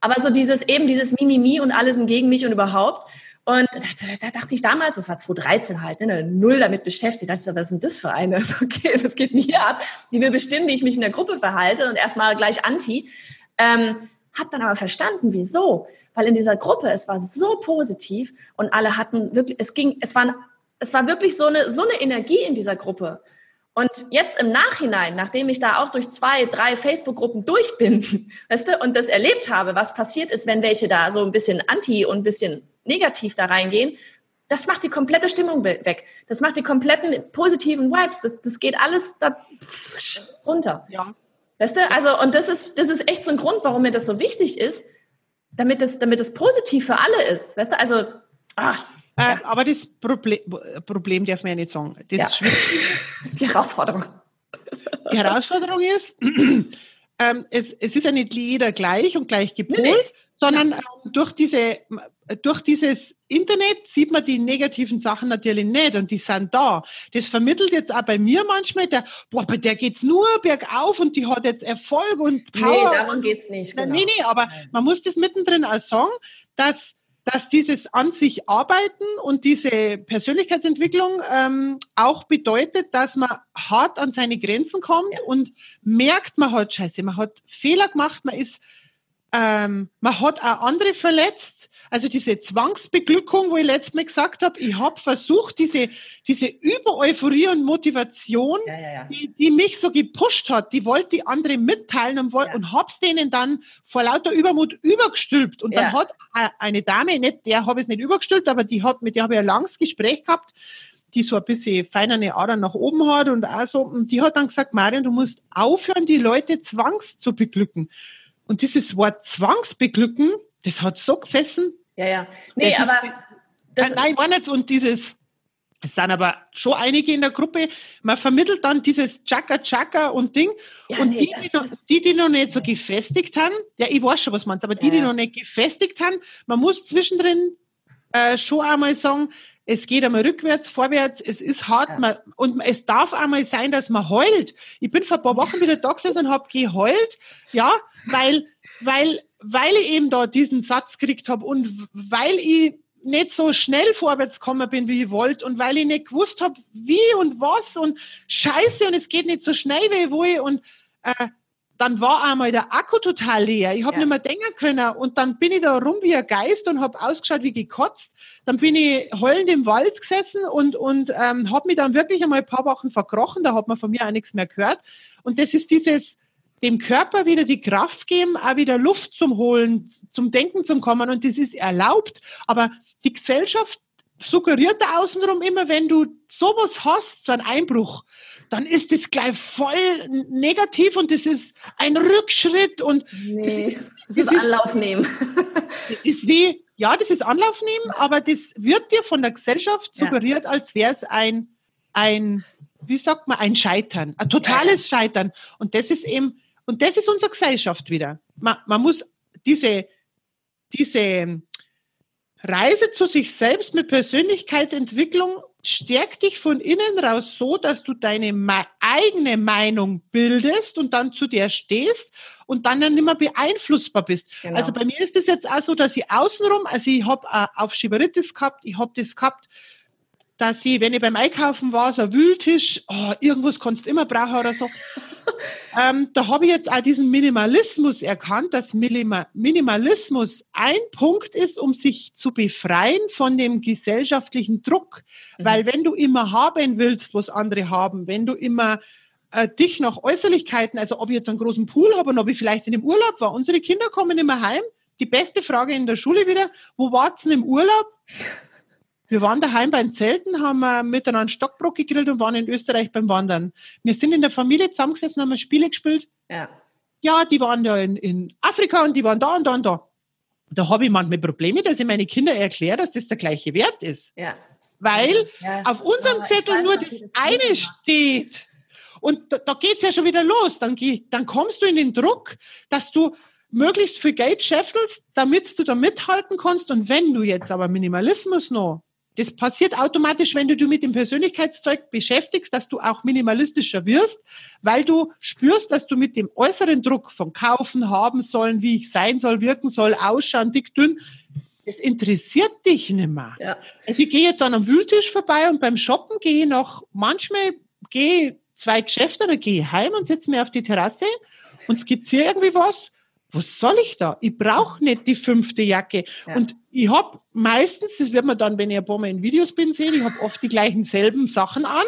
Aber so dieses, eben dieses Mimimi und alles sind gegen mich und überhaupt. Und da, da, da, dachte ich damals, das war 2013 halt, ne, null damit beschäftigt. Da dachte ich, was denn das für eine? Okay, das geht nicht ab. Die will bestimmen, wie ich mich in der Gruppe verhalte und erstmal gleich anti. Ähm, hab dann aber verstanden, wieso. Weil in dieser Gruppe, es war so positiv und alle hatten wirklich, es ging, es war, es war wirklich so eine, so eine Energie in dieser Gruppe. Und jetzt im Nachhinein, nachdem ich da auch durch zwei, drei Facebook-Gruppen durch bin, weißt du, und das erlebt habe, was passiert ist, wenn welche da so ein bisschen anti und ein bisschen negativ da reingehen, das macht die komplette Stimmung weg. Das macht die kompletten positiven Vibes. Das, das geht alles da runter. Ja. Weißt du, also, und das ist, das ist echt so ein Grund, warum mir das so wichtig ist, damit es, damit es positiv für alle ist. Weißt du, also, ach, äh, ja. Aber das Problem, Problem darf man ja nicht sagen. Das ja. Die Herausforderung. Die Herausforderung ist, ähm, es, es ist ja nicht jeder gleich und gleich gepolt, nee, nee. sondern ähm, durch, diese, durch dieses Internet sieht man die negativen Sachen natürlich nicht und die sind da. Das vermittelt jetzt auch bei mir manchmal, der, boah, bei der geht's nur bergauf und die hat jetzt Erfolg und Power. Nee, darum geht's nicht. Genau. Nee, nee, aber man muss das mittendrin auch sagen, dass dass dieses an sich arbeiten und diese Persönlichkeitsentwicklung ähm, auch bedeutet, dass man hart an seine Grenzen kommt ja. und merkt, man hat Scheiße, man hat Fehler gemacht, man ist, ähm, man hat auch andere verletzt also diese Zwangsbeglückung, wo ich letztes Mal gesagt habe, ich habe versucht, diese, diese Übereuphorie und Motivation, ja, ja, ja. Die, die mich so gepusht hat, die wollte die andere mitteilen und, wollte, und hab's denen dann vor lauter Übermut übergestülpt. Und dann hat eine Dame, nicht der habe ich es nicht übergestülpt, aber die hat, mit der habe ich ein langes Gespräch gehabt, die so ein bisschen feinere Adern nach oben hat und auch so. Und die hat dann gesagt, Marion, du musst aufhören, die Leute zwangs zu beglücken. Und dieses Wort Zwangsbeglücken, das hat so gesessen, ja, ja. Nee, das aber. Ist, das nein, war nicht. Und dieses, es sind aber schon einige in der Gruppe. Man vermittelt dann dieses Chaka Chaka und Ding. Ja, und nee, die, die noch, die, die noch nicht so gefestigt haben, ja, ich weiß schon, was man aber die, ja. die noch nicht gefestigt haben, man muss zwischendrin äh, schon einmal sagen, es geht einmal rückwärts, vorwärts, es ist hart ja. man, und es darf einmal sein, dass man heult. Ich bin vor ein paar Wochen wieder da gesessen und habe geheult, ja, weil, weil weil ich eben da diesen Satz gekriegt habe und weil ich nicht so schnell vorwärts gekommen bin, wie ich wollte und weil ich nicht gewusst habe, wie und was und scheiße und es geht nicht so schnell, wie ich will und äh, dann war einmal der Akku total leer. Ich habe ja. nicht mehr denken können und dann bin ich da rum wie ein Geist und habe ausgeschaut wie gekotzt. Dann bin ich heulend im Wald gesessen und, und ähm, habe mich dann wirklich einmal ein paar Wochen verkrochen. Da hat man von mir auch nichts mehr gehört. Und das ist dieses, dem Körper wieder die Kraft geben, auch wieder Luft zum Holen, zum Denken zum Kommen und das ist erlaubt. Aber die Gesellschaft suggeriert da außenrum immer, wenn du sowas hast, so einen Einbruch, dann ist das gleich voll negativ und das ist ein Rückschritt und nee, das ist, das ist Anlauf nehmen. Das ist wie, ja, das ist Anlauf nehmen, aber das wird dir von der Gesellschaft suggeriert, ja. als wäre es ein, ein, wie sagt man, ein Scheitern, ein totales ja. Scheitern. Und das ist eben, und das ist unsere Gesellschaft wieder. Man, man muss diese, diese Reise zu sich selbst mit Persönlichkeitsentwicklung stärkt dich von innen raus so, dass du deine eigene Meinung bildest und dann zu der stehst und dann dann nicht mehr beeinflussbar bist. Genau. Also bei mir ist es jetzt auch so, dass ich außenrum, also ich habe auf Schieberitis gehabt, ich habe das gehabt, dass ich, wenn ich beim Einkaufen war, so ein Wühltisch, oh, irgendwas kannst du immer brauchen oder so. ähm, da habe ich jetzt auch diesen Minimalismus erkannt, dass Minimalismus ein Punkt ist, um sich zu befreien von dem gesellschaftlichen Druck. Mhm. Weil wenn du immer haben willst, was andere haben, wenn du immer äh, dich nach Äußerlichkeiten, also ob ich jetzt einen großen Pool habe und ob ich vielleicht in dem Urlaub war, unsere Kinder kommen immer heim. Die beste Frage in der Schule wieder, wo wart's denn im Urlaub? Wir waren daheim beim Zelten, haben miteinander Stockbrot gegrillt und waren in Österreich beim Wandern. Wir sind in der Familie zusammengesessen, haben Spiele gespielt. Ja. Ja, die waren ja in, in Afrika und die waren da und da und da. Da habe ich manchmal Probleme, dass ich meine Kinder erkläre, dass das der gleiche Wert ist. Ja. Weil ja. auf unserem Zettel nur das, das eine steht. Und da, da geht es ja schon wieder los. Dann, dann kommst du in den Druck, dass du möglichst viel Geld scheffelst, damit du da mithalten kannst. Und wenn du jetzt aber Minimalismus noch das passiert automatisch, wenn du dich mit dem Persönlichkeitszeug beschäftigst, dass du auch minimalistischer wirst, weil du spürst, dass du mit dem äußeren Druck von kaufen, haben sollen, wie ich sein soll, wirken soll, ausschauen, dick, dünn, das interessiert dich nicht mehr. Ja. Also ich gehe jetzt an einem Wühltisch vorbei und beim Shoppen gehe ich noch, manchmal gehe zwei Geschäfte, dann gehe ich heim und setze mir auf die Terrasse und skizziere irgendwie was was soll ich da? Ich brauche nicht die fünfte Jacke. Ja. Und ich habe meistens, das wird man dann, wenn ich ein paar Mal in Videos bin, sehen, ich habe oft die gleichen selben Sachen an,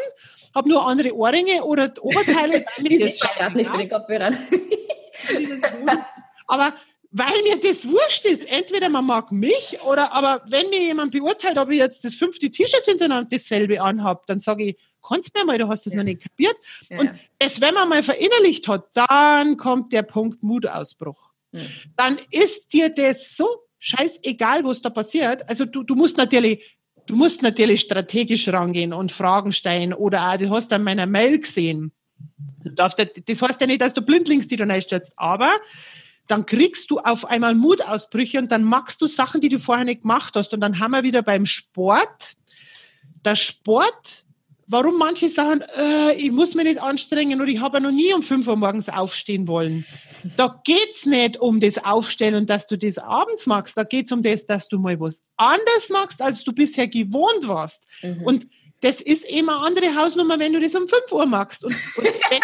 habe nur andere Ohrringe oder Oberteile. die sieht man ja nicht mit den Kopfhörern. aber weil mir das wurscht ist, entweder man mag mich oder aber wenn mir jemand beurteilt, ob ich jetzt das fünfte T-Shirt hintereinander dasselbe anhabe, dann sage ich, kannst mir mal, du hast das ja. noch nicht kapiert. Ja. Und das, wenn man mal verinnerlicht hat, dann kommt der Punkt Mutausbruch. Mhm. dann ist dir das so scheißegal, was da passiert. Also du, du musst natürlich, du musst natürlich strategisch rangehen und Fragen stellen oder auch, du hast an meiner Mail gesehen. Du das heißt ja nicht, dass du blindlings die du einstellst, aber dann kriegst du auf einmal Mutausbrüche und dann machst du Sachen, die du vorher nicht gemacht hast. Und dann haben wir wieder beim Sport. Der Sport warum manche sagen, äh, ich muss mich nicht anstrengen oder ich habe ja noch nie um 5 Uhr morgens aufstehen wollen. Da geht's nicht um das Aufstellen und dass du das abends machst. Da geht's um das, dass du mal was anders machst, als du bisher gewohnt warst. Mhm. Und das ist eben eine andere Hausnummer, wenn du das um 5 Uhr machst. Und, und wenn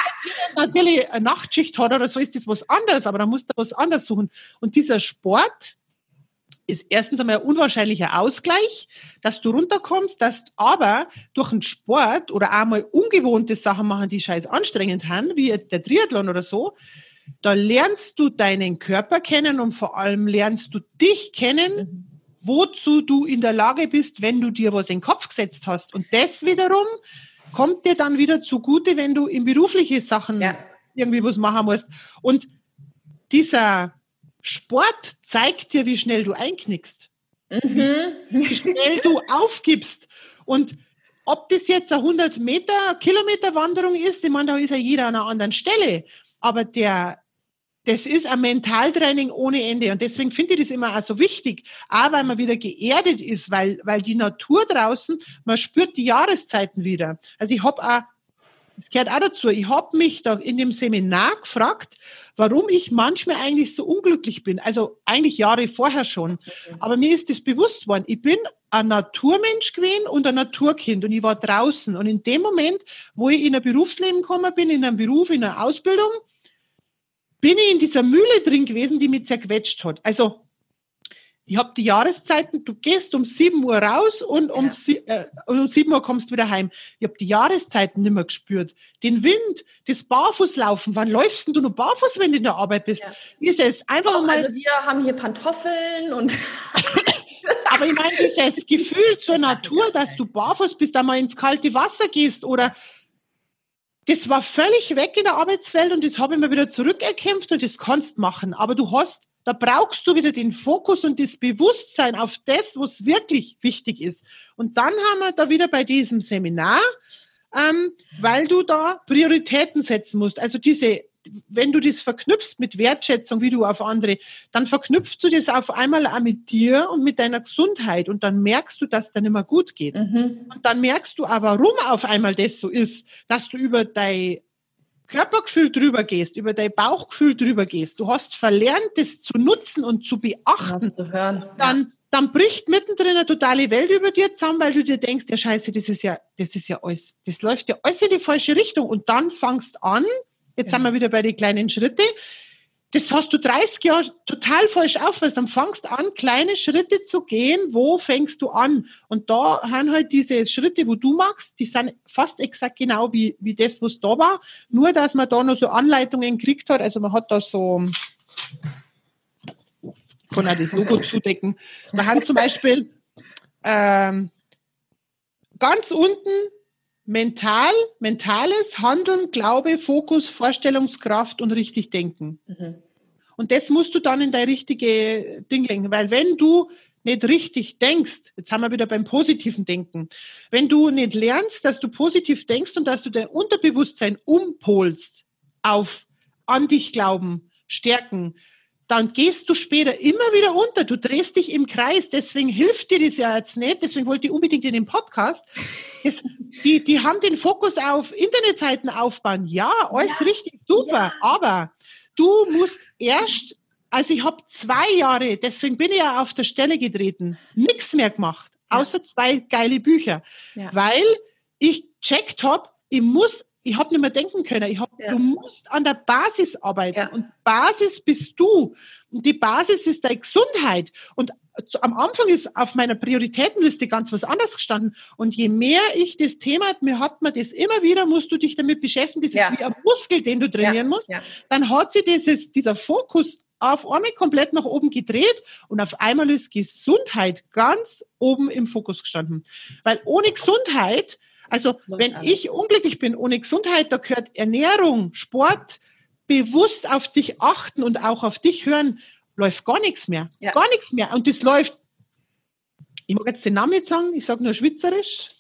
natürlich eine Nachtschicht hat oder so, ist das was anderes, aber da musst du was anderes suchen. Und dieser Sport, ist erstens einmal ein unwahrscheinlicher Ausgleich, dass du runterkommst, dass aber durch einen Sport oder auch mal ungewohnte Sachen machen, die scheiß anstrengend haben, wie jetzt der Triathlon oder so, da lernst du deinen Körper kennen und vor allem lernst du dich kennen, wozu du in der Lage bist, wenn du dir was in den Kopf gesetzt hast. Und das wiederum kommt dir dann wieder zugute, wenn du in berufliche Sachen ja. irgendwie was machen musst. Und dieser Sport zeigt dir, wie schnell du einknickst, mhm. wie schnell du aufgibst. Und ob das jetzt eine 100 Meter, Kilometer Wanderung ist, ich meine, da ist ja jeder an einer anderen Stelle. Aber der, das ist ein Mentaltraining ohne Ende. Und deswegen finde ich das immer auch so wichtig. Auch weil man wieder geerdet ist, weil, weil die Natur draußen, man spürt die Jahreszeiten wieder. Also ich habe auch, das gehört auch dazu, ich habe mich da in dem Seminar gefragt, warum ich manchmal eigentlich so unglücklich bin. Also eigentlich Jahre vorher schon. Aber mir ist das bewusst worden. Ich bin ein Naturmensch gewesen und ein Naturkind und ich war draußen. Und in dem Moment, wo ich in ein Berufsleben gekommen bin, in einem Beruf, in einer Ausbildung, bin ich in dieser Mühle drin gewesen, die mich zerquetscht hat. Also ich habe die Jahreszeiten, du gehst um 7 Uhr raus und um, ja. äh, um 7 Uhr kommst du wieder heim. Ich habe die Jahreszeiten nicht mehr gespürt. Den Wind, das Barfußlaufen. Wann läufst du nur barfuß, wenn du in der Arbeit bist? Ja. Ist es einfach Doch, mal. Also wir haben hier Pantoffeln und. Aber ich meine, dieses Gefühl zur Natur, dass du barfuß bist, einmal ins kalte Wasser gehst oder das war völlig weg in der Arbeitswelt und das habe ich mir wieder zurückerkämpft und das kannst machen. Aber du hast da brauchst du wieder den Fokus und das Bewusstsein auf das, was wirklich wichtig ist. Und dann haben wir da wieder bei diesem Seminar, ähm, weil du da Prioritäten setzen musst. Also diese, wenn du das verknüpfst mit Wertschätzung, wie du auf andere, dann verknüpfst du das auf einmal auch mit dir und mit deiner Gesundheit und dann merkst du, dass dann immer gut geht. Mhm. Und dann merkst du aber, warum auf einmal das so ist, dass du über dein Körpergefühl drüber gehst, über dein Bauchgefühl drüber gehst, du hast verlernt, das zu nutzen und zu beachten, ja, zu hören. dann, dann bricht mittendrin eine totale Welt über dir zusammen, weil du dir denkst, ja scheiße, das ist ja, das ist ja alles, das läuft ja alles in die falsche Richtung. Und dann fangst an, jetzt ja. sind wir wieder bei den kleinen Schritten, das hast du 30 Jahre total falsch aufgepasst. Dann fangst an, kleine Schritte zu gehen. Wo fängst du an? Und da haben halt diese Schritte, wo du machst, die sind fast exakt genau wie, wie das, was da war. Nur, dass man da noch so Anleitungen gekriegt hat. Also man hat da so, ich kann auch das Logo zudecken. Man hat zum Beispiel ähm, ganz unten mental, mentales Handeln, Glaube, Fokus, Vorstellungskraft und richtig denken. Mhm. Und das musst du dann in dein richtige Ding lenken, weil wenn du nicht richtig denkst, jetzt haben wir wieder beim positiven Denken, wenn du nicht lernst, dass du positiv denkst und dass du dein Unterbewusstsein umpolst auf an dich glauben, stärken, dann gehst du später immer wieder unter. Du drehst dich im Kreis. Deswegen hilft dir das ja jetzt nicht. Deswegen wollte ich unbedingt in den Podcast. Das, die, die haben den Fokus auf Internetseiten aufbauen. Ja, alles ja, richtig, super. Ja. Aber du musst erst, also ich habe zwei Jahre, deswegen bin ich ja auf der Stelle getreten, nichts mehr gemacht, außer zwei geile Bücher. Ja. Weil ich checkt habe, ich muss ich habe nicht mehr denken können. Ich hab, ja. Du musst an der Basis arbeiten. Ja. Und Basis bist du. Und die Basis ist deine Gesundheit. Und am Anfang ist auf meiner Prioritätenliste ganz was anderes gestanden. Und je mehr ich das Thema, mir hat man das immer wieder, musst du dich damit beschäftigen. Das ja. ist wie ein Muskel, den du trainieren musst. Dann hat sich dieses, dieser Fokus auf einmal komplett nach oben gedreht und auf einmal ist Gesundheit ganz oben im Fokus gestanden. Weil ohne Gesundheit also wenn ich unglücklich bin ohne Gesundheit, da gehört Ernährung, Sport, bewusst auf dich achten und auch auf dich hören, läuft gar nichts mehr. Ja. Gar nichts mehr. Und das läuft, ich mag jetzt den Namen nicht sagen, ich sage nur schwitzerisch.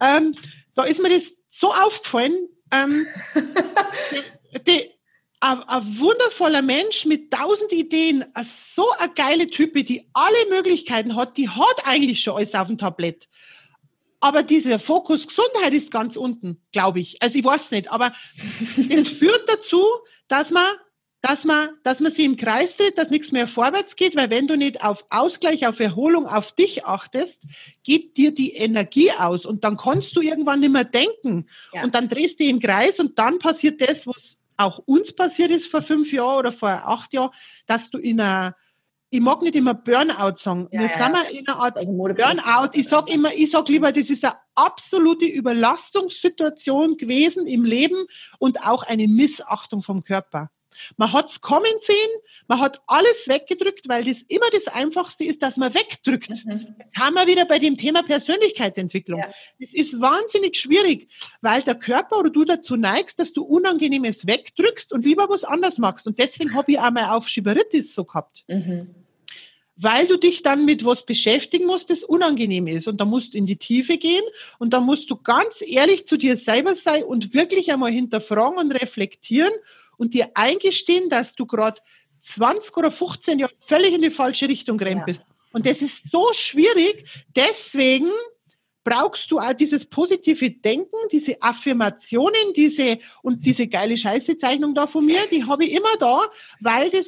Ähm, da ist mir das so aufgefallen, ähm, ein, ein, wundervoller Mensch mit tausend Ideen, so eine geile Type, die alle Möglichkeiten hat, die hat eigentlich schon alles auf dem Tablett. Aber dieser Fokus Gesundheit ist ganz unten, glaube ich. Also ich weiß nicht, aber es führt dazu, dass man, dass man, dass man sich im Kreis dreht, dass nichts mehr vorwärts geht, weil wenn du nicht auf Ausgleich, auf Erholung, auf dich achtest, geht dir die Energie aus und dann kannst du irgendwann nicht mehr denken ja. und dann drehst du im Kreis und dann passiert das, was auch uns passiert ist vor fünf Jahren oder vor acht Jahren, dass du in einer ich mag nicht immer Burnout sagen. Ja, wir ja. sind wir in einer Art also Burnout. Ich sag immer, ich sag lieber, das ist eine absolute Überlastungssituation gewesen im Leben und auch eine Missachtung vom Körper. Man hat's kommen sehen, man hat alles weggedrückt, weil das immer das Einfachste ist, dass man wegdrückt. Mhm. Jetzt haben wir wieder bei dem Thema Persönlichkeitsentwicklung. Ja. Das ist wahnsinnig schwierig, weil der Körper oder du dazu neigst, dass du Unangenehmes wegdrückst und lieber was anderes machst. Und deswegen habe ich einmal auf Schiberitis so gehabt. Mhm weil du dich dann mit was beschäftigen musst, das unangenehm ist. Und da musst du in die Tiefe gehen und da musst du ganz ehrlich zu dir selber sein und wirklich einmal hinterfragen und reflektieren und dir eingestehen, dass du gerade 20 oder 15 Jahre völlig in die falsche Richtung ja. bist. Und das ist so schwierig. Deswegen brauchst du auch dieses positive Denken, diese Affirmationen, diese und diese geile Scheiße-Zeichnung da von mir, die habe ich immer da, weil das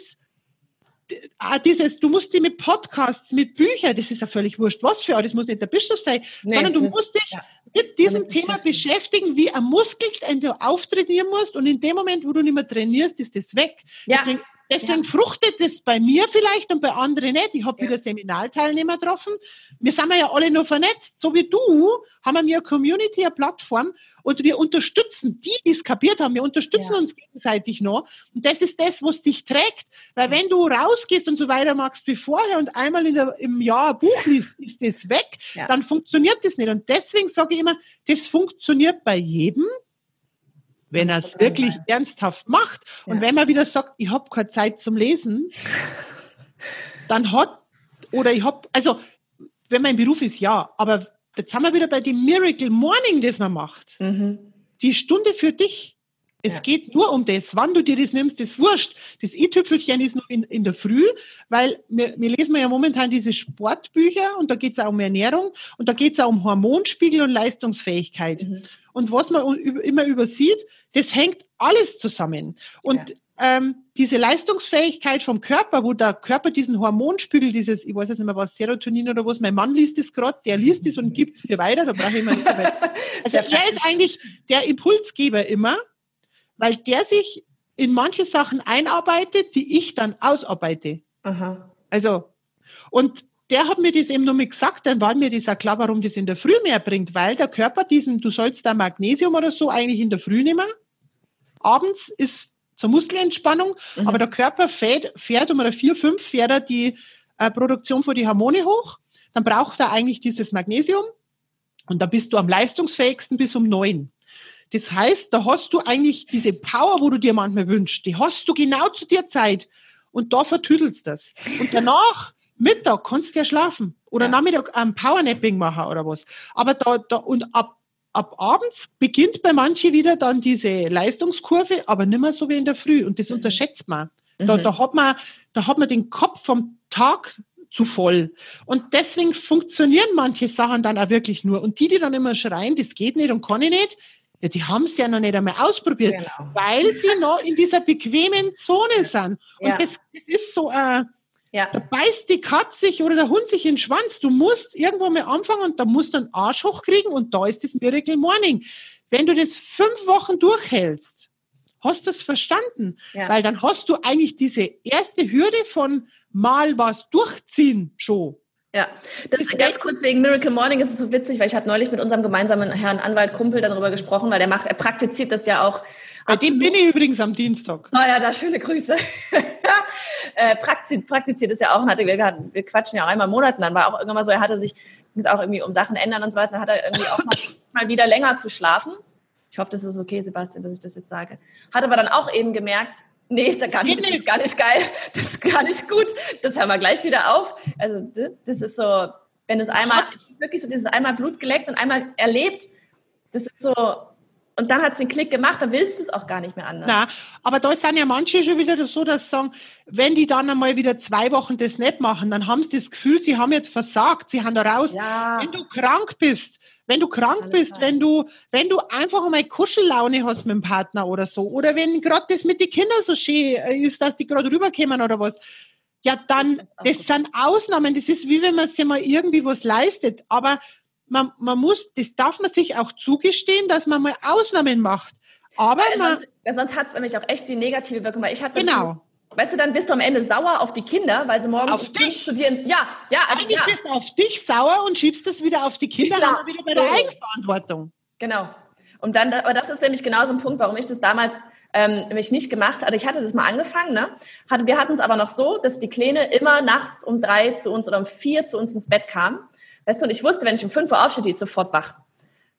dieses, du musst dich mit Podcasts, mit Büchern, das ist ja völlig wurscht, was für, das muss nicht der Bischof sein, nee, sondern du musst dich ja mit diesem Thema beschäftigen, wie ein Muskel, den du auftrainieren musst und in dem Moment, wo du nicht mehr trainierst, ist das weg. Ja. Deswegen Deswegen ja. fruchtet es bei mir vielleicht und bei anderen nicht. Ich habe ja. wieder Seminarteilnehmer getroffen. Wir sind ja alle nur vernetzt. So wie du haben wir eine Community, eine Plattform und wir unterstützen die, die es kapiert haben. Wir unterstützen ja. uns gegenseitig noch. Und das ist das, was dich trägt. Weil wenn du rausgehst und so weiter magst wie vorher und einmal der, im Jahr ein Buch liest, ist das weg, dann funktioniert das nicht. Und deswegen sage ich immer, das funktioniert bei jedem wenn er es wirklich sein. ernsthaft macht. Ja. Und wenn man wieder sagt, ich habe keine Zeit zum Lesen, dann hat, oder ich habe, also wenn mein Beruf ist, ja, aber jetzt haben wir wieder bei dem Miracle Morning, das man macht. Mhm. Die Stunde für dich. Es ja. geht nur um das. Wann du dir das nimmst, ist wurscht. Das i-Tüpfelchen ist noch in, in der Früh, weil wir, wir lesen ja momentan diese Sportbücher und da geht es auch um Ernährung und da geht es auch um Hormonspiegel und Leistungsfähigkeit. Mhm. Und was man immer übersieht, das hängt alles zusammen. Und ja. ähm, diese Leistungsfähigkeit vom Körper, wo der Körper diesen Hormonspiegel, dieses, ich weiß jetzt nicht mehr was, Serotonin oder was, mein Mann liest das gerade, der liest es und gibt es mir weiter, da brauche ich immer nicht mehr. Also er ist eigentlich der Impulsgeber immer, weil der sich in manche Sachen einarbeitet, die ich dann ausarbeite. Aha. Also, und der hat mir das eben noch mit gesagt, dann war mir das auch klar, warum das in der Früh mehr bringt, weil der Körper diesen, du sollst da Magnesium oder so eigentlich in der Früh nehmen. Abends ist zur Muskelentspannung, mhm. aber der Körper fährt, fährt um eine vier, fünf fährt er die äh, Produktion von die Hormone hoch. Dann braucht er eigentlich dieses Magnesium und da bist du am leistungsfähigsten bis um neun. Das heißt, da hast du eigentlich diese Power, wo du dir manchmal wünschst, die hast du genau zu der Zeit und da vertüdelst das. Und danach Mittag kannst du ja schlafen oder ja. Nachmittag ein Powernapping machen oder was. Aber da, da und ab, ab abends beginnt bei manchen wieder dann diese Leistungskurve, aber nicht mehr so wie in der Früh. Und das mhm. unterschätzt man. Da, mhm. da, hat man. da hat man den Kopf vom Tag zu voll. Und deswegen funktionieren manche Sachen dann auch wirklich nur. Und die, die dann immer schreien, das geht nicht und kann ich nicht, ja, die haben es ja noch nicht einmal ausprobiert, genau. weil sie noch in dieser bequemen Zone sind. Und ja. das, das ist so äh, ja. Da beißt die Katze sich oder der Hund sich in den Schwanz. Du musst irgendwo mal anfangen und da musst du einen Arsch hochkriegen und da ist das Miracle Morning. Wenn du das fünf Wochen durchhältst, hast du es verstanden. Ja. Weil dann hast du eigentlich diese erste Hürde von mal was durchziehen schon. Ja, das ist ganz kurz wegen Miracle Morning ist es so witzig, weil ich habe neulich mit unserem gemeinsamen Herrn Anwalt Kumpel darüber gesprochen, weil der macht, er praktiziert das ja auch. Bei dem bin ich übrigens am Dienstag. Oh ja, da schöne Grüße. äh, praktiziert, praktiziert es ja auch und hatte, wir, wir quatschen ja auch einmal im Monat und dann war auch irgendwann mal so, er hatte sich, es auch irgendwie um Sachen ändern und so weiter, dann hat er irgendwie auch mal, mal wieder länger zu schlafen. Ich hoffe, das ist okay, Sebastian, dass ich das jetzt sage. Hat aber dann auch eben gemerkt, Nee, ist, gar nicht, das ist gar nicht geil. Das ist gar nicht gut. Das hören wir gleich wieder auf. Also, das ist so, wenn du es einmal, wirklich so dieses einmal Blut geleckt und einmal erlebt, das ist so, und dann hat es den Klick gemacht, dann willst du es auch gar nicht mehr anders. Na, aber da sind ja manche schon wieder so, dass sie sagen, wenn die dann einmal wieder zwei Wochen das nicht machen, dann haben sie das Gefühl, sie haben jetzt versagt, sie haben da raus. Ja. Wenn du krank bist, wenn du krank Alles bist, wenn du, wenn du einfach einmal Kuschellaune hast mit dem Partner oder so, oder wenn gerade das mit den Kindern so schön ist, dass die gerade rüberkommen oder was, ja, dann, das, das sind Ausnahmen. Das ist wie wenn man sich mal irgendwie was leistet. Aber man, man muss, das darf man sich auch zugestehen, dass man mal Ausnahmen macht. Aber weil man, sonst, sonst hat es nämlich auch echt die negative Wirkung, weil ich hatte genau. Weißt du, dann bist du am Ende sauer auf die Kinder, weil sie morgens auf dich. dir. Ja, ja, also, Eigentlich ja. bist du auf dich sauer und schiebst das wieder auf die Kinder, genau. aber wieder bei der so. Eigenverantwortung. Genau. Und dann, aber das ist nämlich genau so ein Punkt, warum ich das damals ähm, nämlich nicht gemacht hatte. Ich hatte das mal angefangen, ne? wir hatten es aber noch so, dass die Kleine immer nachts um drei zu uns oder um vier zu uns ins Bett kam. Weißt du, und ich wusste, wenn ich um fünf Uhr aufstehe, die ist sofort wach.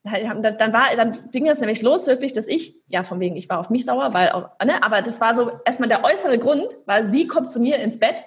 Dann war, dann ging es nämlich los wirklich, dass ich, ja, von wegen, ich war auf mich sauer, weil, ne, aber das war so erstmal der äußere Grund, weil sie kommt zu mir ins Bett.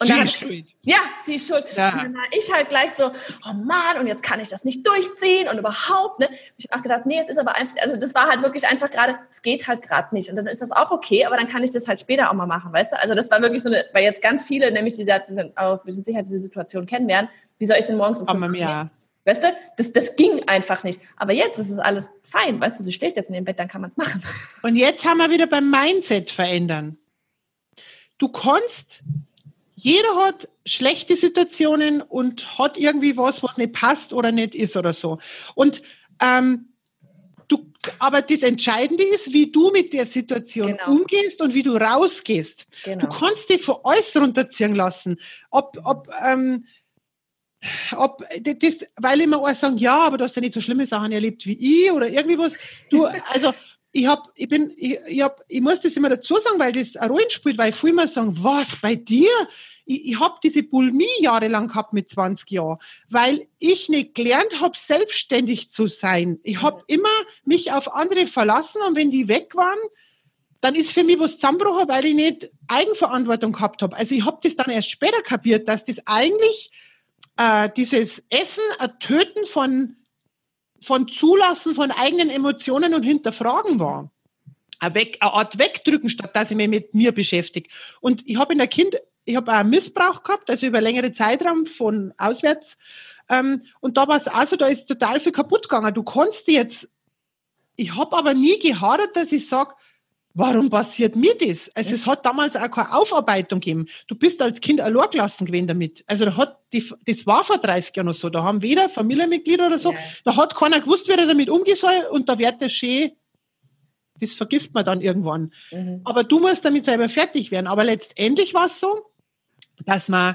Und sie dann, ist schuld. Ja, sie ist schuld. Ja. Und dann war ich halt gleich so, oh Mann, und jetzt kann ich das nicht durchziehen und überhaupt, ne. Ich habe auch gedacht, nee, es ist aber einfach, also das war halt wirklich einfach gerade, es geht halt gerade nicht. Und dann ist das auch okay, aber dann kann ich das halt später auch mal machen, weißt du? Also das war wirklich so eine, weil jetzt ganz viele nämlich diese, diese auch, wir sind sicher diese Situation kennenlernen, wie soll ich denn morgens um fünf ja. Weißt du, das, das ging einfach nicht. Aber jetzt ist es alles fein. Weißt du, sie steht jetzt in dem Bett, dann kann man es machen. Und jetzt haben wir wieder beim Mindset verändern. Du kannst, jeder hat schlechte Situationen und hat irgendwie was, was nicht passt oder nicht ist oder so. Und ähm, du, aber das Entscheidende ist, wie du mit der Situation Genau. umgehst und wie du rausgehst. Genau. Du kannst dich von alles runterziehen lassen. Ob, ob, ähm, ob das, weil immer alle sagen, ja, aber du hast ja nicht so schlimme Sachen erlebt wie ich oder irgendwie was. Du, also ich hab, ich bin, ich, ich hab, ich muss das immer dazu sagen, weil das eine Rolle spielt, weil viele immer sagen, was bei dir? Ich, ich habe diese Bulimie jahrelang gehabt mit 20 Jahren, weil ich nicht gelernt habe, selbstständig zu sein. Ich habe immer mich auf andere verlassen und wenn die weg waren, dann ist für mich was zusammengebrochen, weil ich nicht Eigenverantwortung gehabt habe. Also ich habe das dann erst später kapiert, dass das eigentlich äh, dieses Essen, ein Töten von, von Zulassen von eigenen Emotionen und Hinterfragen war. Eine, Weg, eine Art Wegdrücken, statt dass ich mich mit mir beschäftige. Und ich habe in der Kind, ich habe auch einen Missbrauch gehabt, also über längere Zeitraum von auswärts. Ähm, und da war es auch so, da ist total viel kaputt gegangen. Du kannst jetzt, ich habe aber nie gehadert, dass ich sage, Warum passiert mir das? Also es hat damals auch keine Aufarbeitung gegeben. Du bist als Kind allein gelassen gewesen damit. Also da hat die, das war vor 30 Jahren noch so. Da haben weder Familienmitglieder oder so, Ja. da hat keiner gewusst, wie er damit umgehen soll und da wird der schön, das vergisst man dann irgendwann. Mhm. Aber du musst damit selber fertig werden. Aber letztendlich war es so, dass man,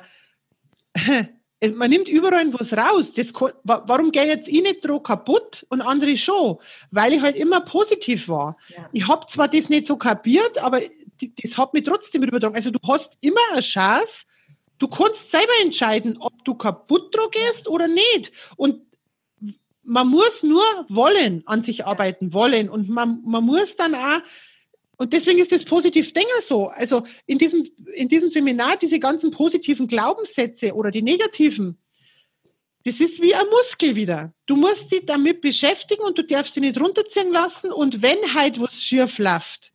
man nimmt überall was raus. Das, warum gehe jetzt ich nicht dran kaputt und andere schon? Weil ich halt immer positiv war. Ja. Ich habe zwar das nicht so kapiert, aber das hat mich trotzdem übertragen. Also du hast immer eine Chance, du kannst selber entscheiden, ob du kaputt dran gehst oder nicht. Und man muss nur wollen, an sich arbeiten, wollen. Und man, man muss dann auch, und deswegen ist das Positivdenker so. Also in diesem, in diesem Seminar, diese ganzen positiven Glaubenssätze oder die negativen, das ist wie ein Muskel wieder. Du musst dich damit beschäftigen und du darfst dich nicht runterziehen lassen. Und wenn halt was schief läuft,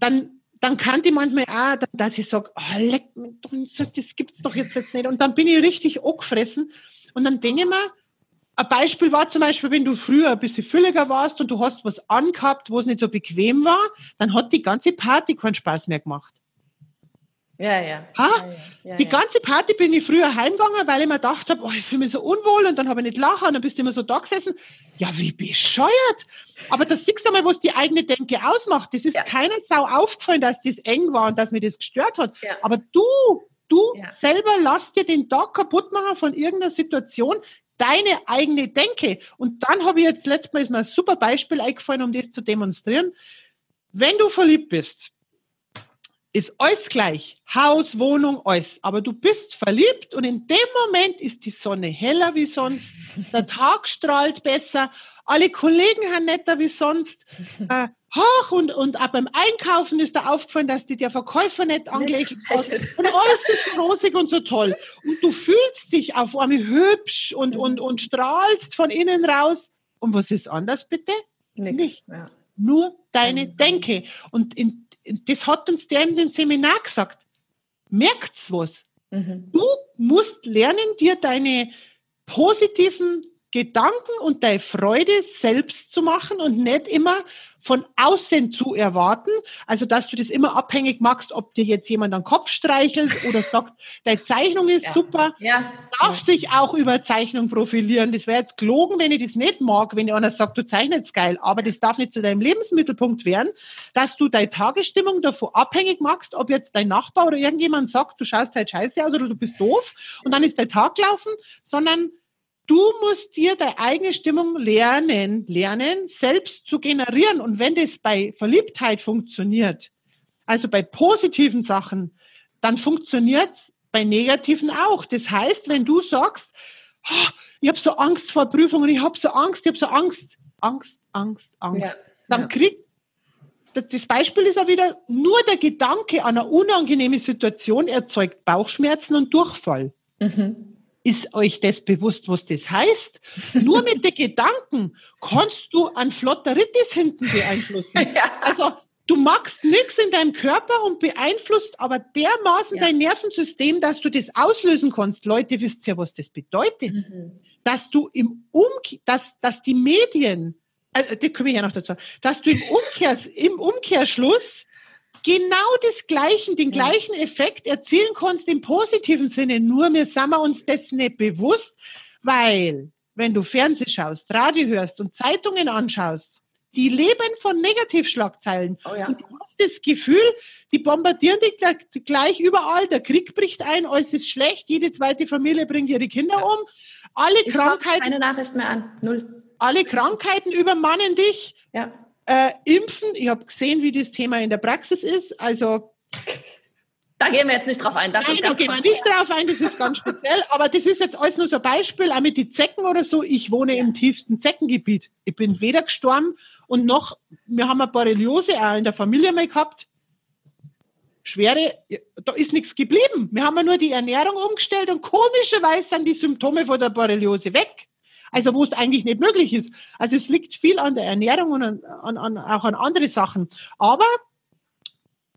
dann, dann kann die manchmal auch, dass ich sage, oh, leck mich das gibt's doch jetzt, jetzt nicht. Und dann bin ich richtig angefressen. Und dann denke ich mir, ein Beispiel war zum Beispiel, wenn du früher ein bisschen fülliger warst und du hast was angehabt, wo es nicht so bequem war, dann hat die ganze Party keinen Spaß mehr gemacht. Ja, ja. Ha? ja, ja, Die ganze Party bin ich früher heimgegangen, weil ich mir gedacht habe, oh, ich fühle mich so unwohl und dann habe ich nicht lachen und dann bist du immer so da gesessen. Ja, wie bescheuert. Aber das siehst du mal, was die eigene Denke ausmacht. Das ist Ja. keiner Sau aufgefallen, dass das eng war und dass mir das gestört hat. Aber du, du selber lass dir den Tag kaputt machen von irgendeiner Situation, deine eigene Denke. Und dann habe ich jetzt letztes Mal ein super Beispiel eingefallen, um das zu demonstrieren. Wenn du verliebt bist, ist alles gleich. Haus, Wohnung, alles. Aber du bist verliebt und in dem Moment ist die Sonne heller wie sonst. Der Tag strahlt besser. Alle Kollegen haben netter wie sonst. Äh, hoch und, und auch beim Einkaufen ist da aufgefallen, dass die der Verkäufer nicht angelegt hat. Und alles ist rosig und so toll. Und du fühlst dich auf einmal hübsch und, und, und strahlst von innen raus. Und was ist anders bitte? Nix. nicht. Ja. nur deine. Denke. Und in, das hat uns der in dem Seminar gesagt. Merkt's was? Mhm. Du musst lernen, dir deine positiven Gedanken und deine Freude selbst zu machen und nicht immer von außen zu erwarten. Also, dass du das immer abhängig machst, ob dir jetzt jemand am Kopf streichelt oder sagt, deine Zeichnung ist Ja. super Ja. darf sich auch über Zeichnung profilieren. Das wäre jetzt gelogen, wenn ich das nicht mag, wenn einer sagt, du zeichnest geil. Aber das darf nicht zu deinem Lebensmittelpunkt werden, dass du deine Tagesstimmung davon abhängig machst, ob jetzt dein Nachbar oder irgendjemand sagt, du schaust halt scheiße aus oder du bist doof und dann ist dein Tag gelaufen, sondern du musst dir deine eigene Stimmung lernen, lernen, selbst zu generieren. Und wenn das bei Verliebtheit funktioniert, also bei positiven Sachen, dann funktioniert's bei negativen auch. Das heißt, wenn du sagst, "Ah, ich habe so Angst vor Prüfungen, ich habe so Angst, ich habe so Angst, Angst, Angst, Angst, Ja. dann Ja. kriegt das- Beispiel ist auch wieder, nur der Gedanke an eine unangenehme Situation erzeugt Bauchschmerzen und Durchfall. Mhm. Ist euch das bewusst, was das heißt? Nur mit den Gedanken kannst du an Flotteritis hinten beeinflussen. Ja. Also du machst nichts in deinem Körper und beeinflusst aber dermaßen Ja. dein Nervensystem, dass du das auslösen kannst. Leute, wisst ihr, was das bedeutet? Mhm. Dass du im Umkehr, dass, dass die Medien, also, die komme ich ja noch dazu, dass du im, Umkehrs, im Umkehrschluss genau das gleichen, den Ja. gleichen Effekt erzielen kannst im positiven Sinne. Nur wir sind wir uns das nicht bewusst, weil wenn du Fernseh schaust, Radio hörst und Zeitungen anschaust, die leben von Negativschlagzeilen. Oh ja. Und du hast das Gefühl, die bombardieren dich gleich, überall, der Krieg bricht ein, alles ist schlecht, jede zweite Familie bringt ihre Kinder um, alle Ich Krankheiten, keine Nachricht mehr an. Null. alle Krankheiten übermannen dich. Ja. Äh, impfen, ich habe gesehen, wie das Thema in der Praxis ist. Also Da gehen wir jetzt nicht drauf ein. Das Nein, ist da gehen wir nicht drauf ein, das ist ganz speziell. Aber das ist jetzt alles nur so ein Beispiel, auch mit den Zecken oder so. Ich wohne im tiefsten Zeckengebiet. Ich bin weder gestorben und noch, wir haben eine Borreliose auch in der Familie mal gehabt. Schwere, da ist nichts geblieben. Wir haben nur die Ernährung umgestellt und komischerweise sind die Symptome von der Borreliose weg. Also wo es eigentlich nicht möglich ist. Also es liegt viel an der Ernährung und an, an, an, auch an andere Sachen. Aber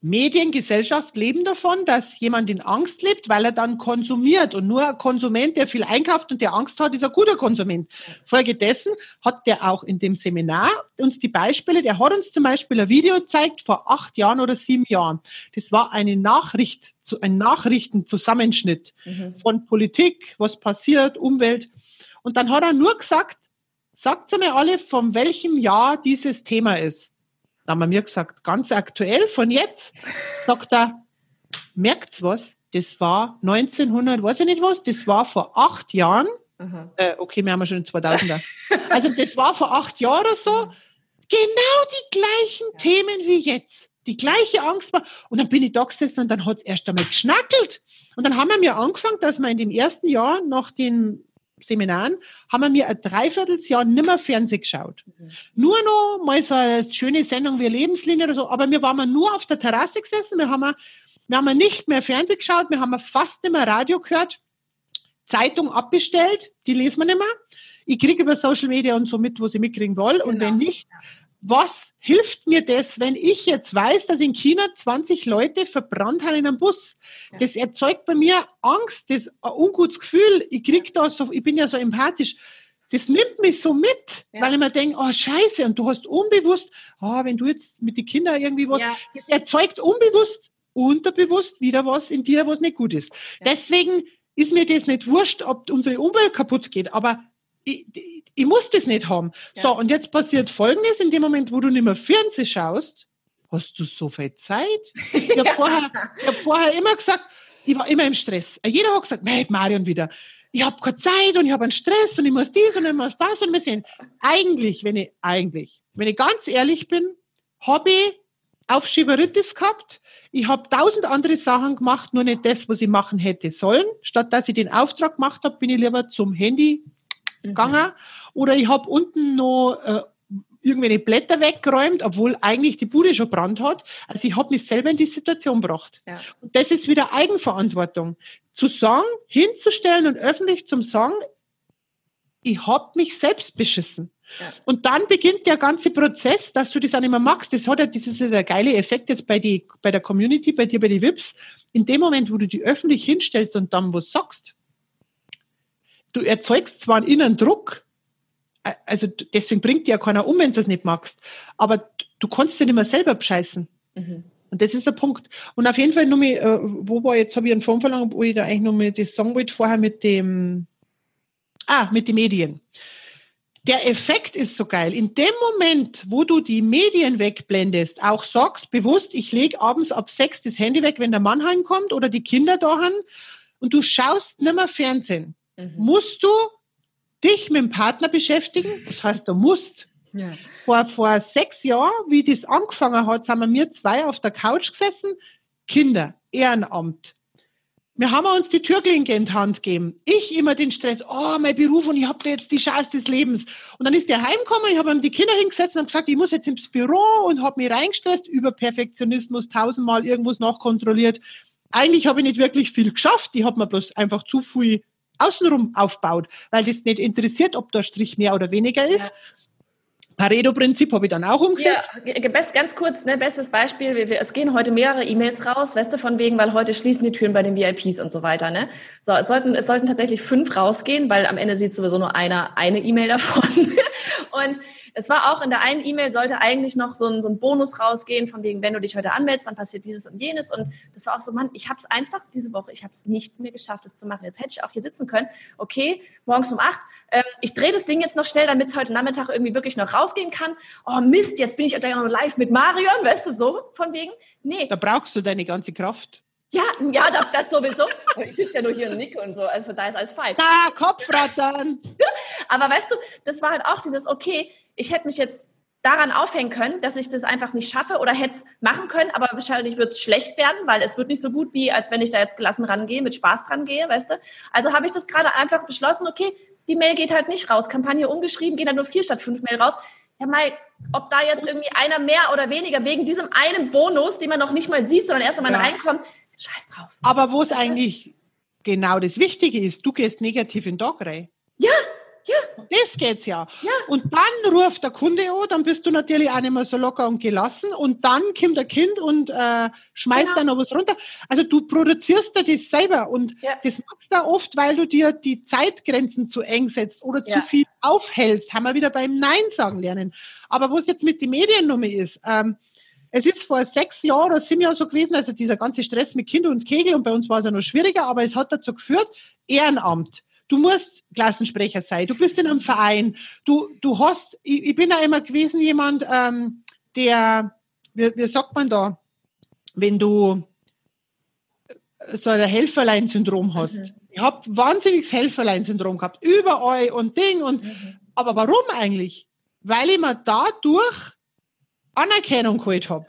Medien, Gesellschaft leben davon, dass jemand in Angst lebt, weil er dann konsumiert. Und nur ein Konsument, der viel einkauft und der Angst hat, ist ein guter Konsument. Folgedessen hat der auch in dem Seminar uns die Beispiele, der hat uns zum Beispiel ein Video gezeigt vor acht Jahren oder sieben Jahren. Das war eine Nachricht, ein Nachrichtenzusammenschnitt von Politik, was passiert, Umwelt. Und dann hat er nur gesagt, sagt mir alle, von welchem Jahr dieses Thema ist. Da haben wir mir gesagt, ganz aktuell, von jetzt, sagt er, merkt's was? Das war 1900, weiß ich nicht was, das war vor acht Jahren. Mhm. Äh, okay, wir haben ja schon 2000er. Also das war vor acht Jahren oder so. Genau die gleichen Themen wie jetzt. Die gleiche Angst war. Und dann bin ich da gesessen und dann hat's erst einmal geschnackelt. Und dann haben wir mir angefangen, dass wir in dem ersten Jahr nach den Seminaren, haben wir mir ein Dreivierteljahr nimmer Fernsehen geschaut. Nur noch mal so eine schöne Sendung wie Lebenslinie oder so, aber wir waren nur auf der Terrasse gesessen, wir haben, wir haben nicht mehr Fernsehen geschaut, wir haben fast nicht mehr Radio gehört, Zeitung abbestellt, die lesen wir nicht mehr. Ich kriege über Social Media und so mit, wo sie mitkriegen wollen. Und Genau. wenn nicht, was hilft mir das, wenn ich jetzt weiß, dass in China 20 Leute verbrannt haben in einem Bus? Das erzeugt bei mir Angst, das ein ungutes Gefühl. Ich krieg da so, ich bin ja so empathisch. Das nimmt mich so mit, Ja. weil ich mir denke, oh Scheiße, und du hast unbewusst, ah, wenn du jetzt mit den Kindern irgendwie was, Ja. das erzeugt unbewusst, unterbewusst wieder was in dir, was nicht gut ist. Ja. Deswegen ist mir das nicht wurscht, ob unsere Umwelt kaputt geht, aber ich, ich, muss das nicht haben. Ja. So, und jetzt passiert Folgendes, in dem Moment, wo du nicht mehr Fernsehen schaust, hast du so viel Zeit. Ich habe vorher, ich hab vorher immer gesagt, ich war immer im Stress. Jeder hat gesagt, nein, Marion wieder. Ich habe keine Zeit und ich habe einen Stress und ich muss dies und ich muss das und wir sehen. Eigentlich, wenn ich, eigentlich, wenn ich ganz ehrlich bin, habe ich Aufschieberitis gehabt. Ich habe tausend andere Sachen gemacht, nur nicht das, was ich machen hätte sollen. Statt dass ich den Auftrag gemacht habe, bin ich lieber zum Handy gegangen. Oder ich habe unten noch äh, irgendwelche Blätter weggeräumt, obwohl eigentlich die Bude schon Brand hat. Also ich habe mich selber in die Situation gebracht. Ja. Und das ist wieder Eigenverantwortung. Zu sagen, hinzustellen und öffentlich zum sagen, ich habe mich selbst beschissen. Ja. Und dann beginnt der ganze Prozess, dass du das auch nicht mehr magst. Das hat ja dieses der geile Effekt jetzt bei, die, bei der Community, bei dir, bei den VIPs. In dem Moment, wo du die öffentlich hinstellst und dann was sagst, du erzeugst zwar einen inneren Druck, also deswegen bringt dir ja keiner um, wenn du es nicht magst, aber du kannst dir nicht mehr selber bescheißen. Mhm. Und das ist der Punkt. Und auf jeden Fall nur mal, äh, wo war jetzt, habe ich einen Form verlangt, wo ich da eigentlich nur mal das sagen wollte, vorher mit dem, ah, mit den Medien. Der Effekt ist so geil. In dem Moment, wo du die Medien wegblendest, auch sagst bewusst, ich lege abends ab sechs das Handy weg, wenn der Mann heimkommt oder die Kinder da haben und du schaust nicht mehr Fernsehen, Mhm. musst du dich mit dem Partner beschäftigen. Das heißt, du musst. Ja. Vor, vor sechs Jahren, wie das angefangen hat, sind wir mir zwei auf der Couch gesessen. Kinder, Ehrenamt. Wir haben uns die Türklinke in die Hand gegeben. Ich immer den Stress, oh, mein Beruf und ich habe jetzt die Chance des Lebens. Und dann ist der heimgekommen, ich habe ihm die Kinder hingesetzt und gesagt, ich muss jetzt ins Büro und habe mich reingestresst über Perfektionismus, tausendmal irgendwas nachkontrolliert. Eigentlich habe ich nicht wirklich viel geschafft. Ich habe mir bloß einfach zu viel außenrum aufgebaut, weil das nicht interessiert, ob der Strich mehr oder weniger ist. Pareto-Prinzip habe ich dann auch umgesetzt. Ja, best, ganz kurz, ne, bestes Beispiel. Wir, wir, es gehen heute mehrere E-Mails raus, weißt du, von wegen, weil heute schließen die Türen bei den VIPs und so weiter. Ne? So, es sollten, es sollten tatsächlich fünf rausgehen, weil am Ende sieht sowieso nur einer eine E-Mail davon. Und Es war auch in der einen E-Mail sollte eigentlich noch so ein, so ein Bonus rausgehen, von wegen, wenn du dich heute anmeldest, dann passiert dieses und jenes. Und das war auch so, Mann, ich habe es einfach diese Woche, ich habe es nicht mehr geschafft, es zu machen. Jetzt hätte ich auch hier sitzen können. Okay, morgens um acht. Ähm, ich drehe das Ding jetzt noch schnell, damit es heute Nachmittag irgendwie wirklich noch rausgehen kann. Oh Mist, jetzt bin ich gleich noch live mit Marion, weißt du, so von wegen. Nee. Da brauchst du deine ganze Kraft. Ja, ja, das, das sowieso. Ich sitze ja nur hier und nicke und so, also da ist alles fein. Ah, Kopfrattern. Aber weißt du, das war halt auch dieses, okay, ich hätte mich jetzt daran aufhängen können, dass ich das einfach nicht schaffe oder hätte es machen können, aber wahrscheinlich wird es schlecht werden, weil es wird nicht so gut, wie als wenn ich da jetzt gelassen rangehe, mit Spaß dran gehe, weißt du. Also habe ich das gerade einfach beschlossen, okay, die Mail geht halt nicht raus, Kampagne umgeschrieben, gehen dann nur vier statt fünf Mail raus. Ja, mal, ob da jetzt irgendwie einer mehr oder weniger wegen diesem einen Bonus, den man noch nicht mal sieht, sondern erst, wenn man ja. reinkommt, scheiß drauf. Aber wo es eigentlich genau das Wichtige ist, du gehst negativ in Tag rein. Ja, ja. Das geht's ja. ja. Und dann ruft der Kunde an, dann bist du natürlich auch nicht mehr so locker und gelassen und dann kommt der Kind und äh, schmeißt genau. dann noch was runter. Also du produzierst da das selber und ja. das machst du oft, weil du dir die Zeitgrenzen zu eng setzt oder ja. zu viel aufhältst. Haben wir wieder beim Nein sagen lernen. Aber wo es jetzt mit den Mediennummer ist, ähm, es ist vor sechs Jahren oder sieben Jahren so gewesen, also dieser ganze Stress mit Kind und Kegel und bei uns war es ja noch schwieriger, aber es hat dazu geführt, Ehrenamt. Du musst Klassensprecher sein, du bist in einem Verein, du, du hast, ich, ich bin ja immer gewesen jemand, ähm, der, wie, wie sagt man da, wenn du so ein Helferlein-Syndrom hast. Mhm. Ich habe wahnsinniges Helferlein-Syndrom gehabt, überall und Ding und, mhm. aber warum eigentlich? Weil ich mir dadurch Anerkennung geholt habe.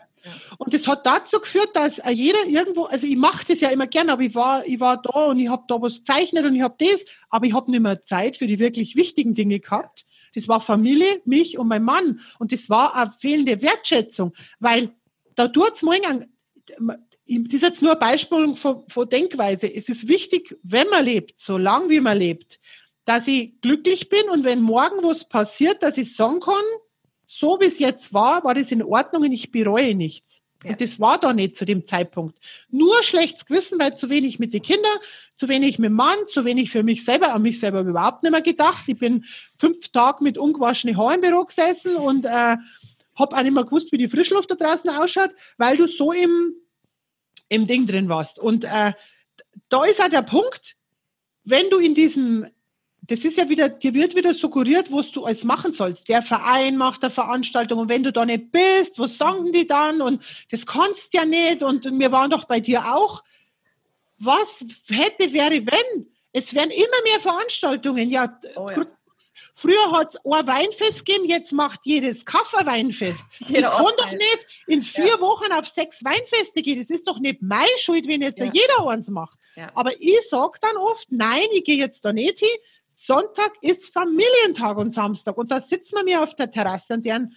Und das hat dazu geführt, dass jeder irgendwo, also ich mache das ja immer gern, aber ich war, ich war da und ich habe da was gezeichnet und ich habe das, aber ich habe nicht mehr Zeit für die wirklich wichtigen Dinge gehabt. Das war Familie, mich und mein Mann. Und das war eine fehlende Wertschätzung, weil da tut's morgen, das ist jetzt nur ein Beispiel von, von Denkweise. Es ist wichtig, wenn man lebt, so lange wie man lebt, dass ich glücklich bin und wenn morgen was passiert, dass ich sagen kann, so wie es jetzt war, war das in Ordnung und ich bereue nichts. Ja. Und das war da nicht zu dem Zeitpunkt. Nur schlechtes Gewissen, weil zu wenig mit den Kindern, zu wenig mit dem Mann, zu wenig für mich selber, an mich selber überhaupt nicht mehr gedacht. Ich bin fünf Tage mit ungewaschenen Haaren im Büro gesessen und äh, habe auch nicht mehr gewusst, wie die Frischluft da draußen ausschaut, weil du so im, im Ding drin warst. Und äh, da ist auch der Punkt, wenn du in diesem das ist ja wieder, dir wird wieder suggeriert, was du alles machen sollst. Der Verein macht eine Veranstaltung und wenn du da nicht bist, was sagen die dann? Und das kannst ja nicht und wir waren doch bei dir auch. Was hätte, wäre, wenn? Es werden immer mehr Veranstaltungen. Ja, oh ja. Früher hat es ein Weinfest gegeben, jetzt macht jedes Kaffer Weinfest. ich kann doch nicht in vier ja. Wochen auf sechs Weinfeste gehen. Das ist doch nicht meine Schuld, wenn jetzt ja. jeder eins macht. Ja. Aber ich sage dann oft, nein, ich gehe jetzt da nicht hin, Sonntag ist Familientag und Samstag und da sitzen wir mir auf der Terrasse und deren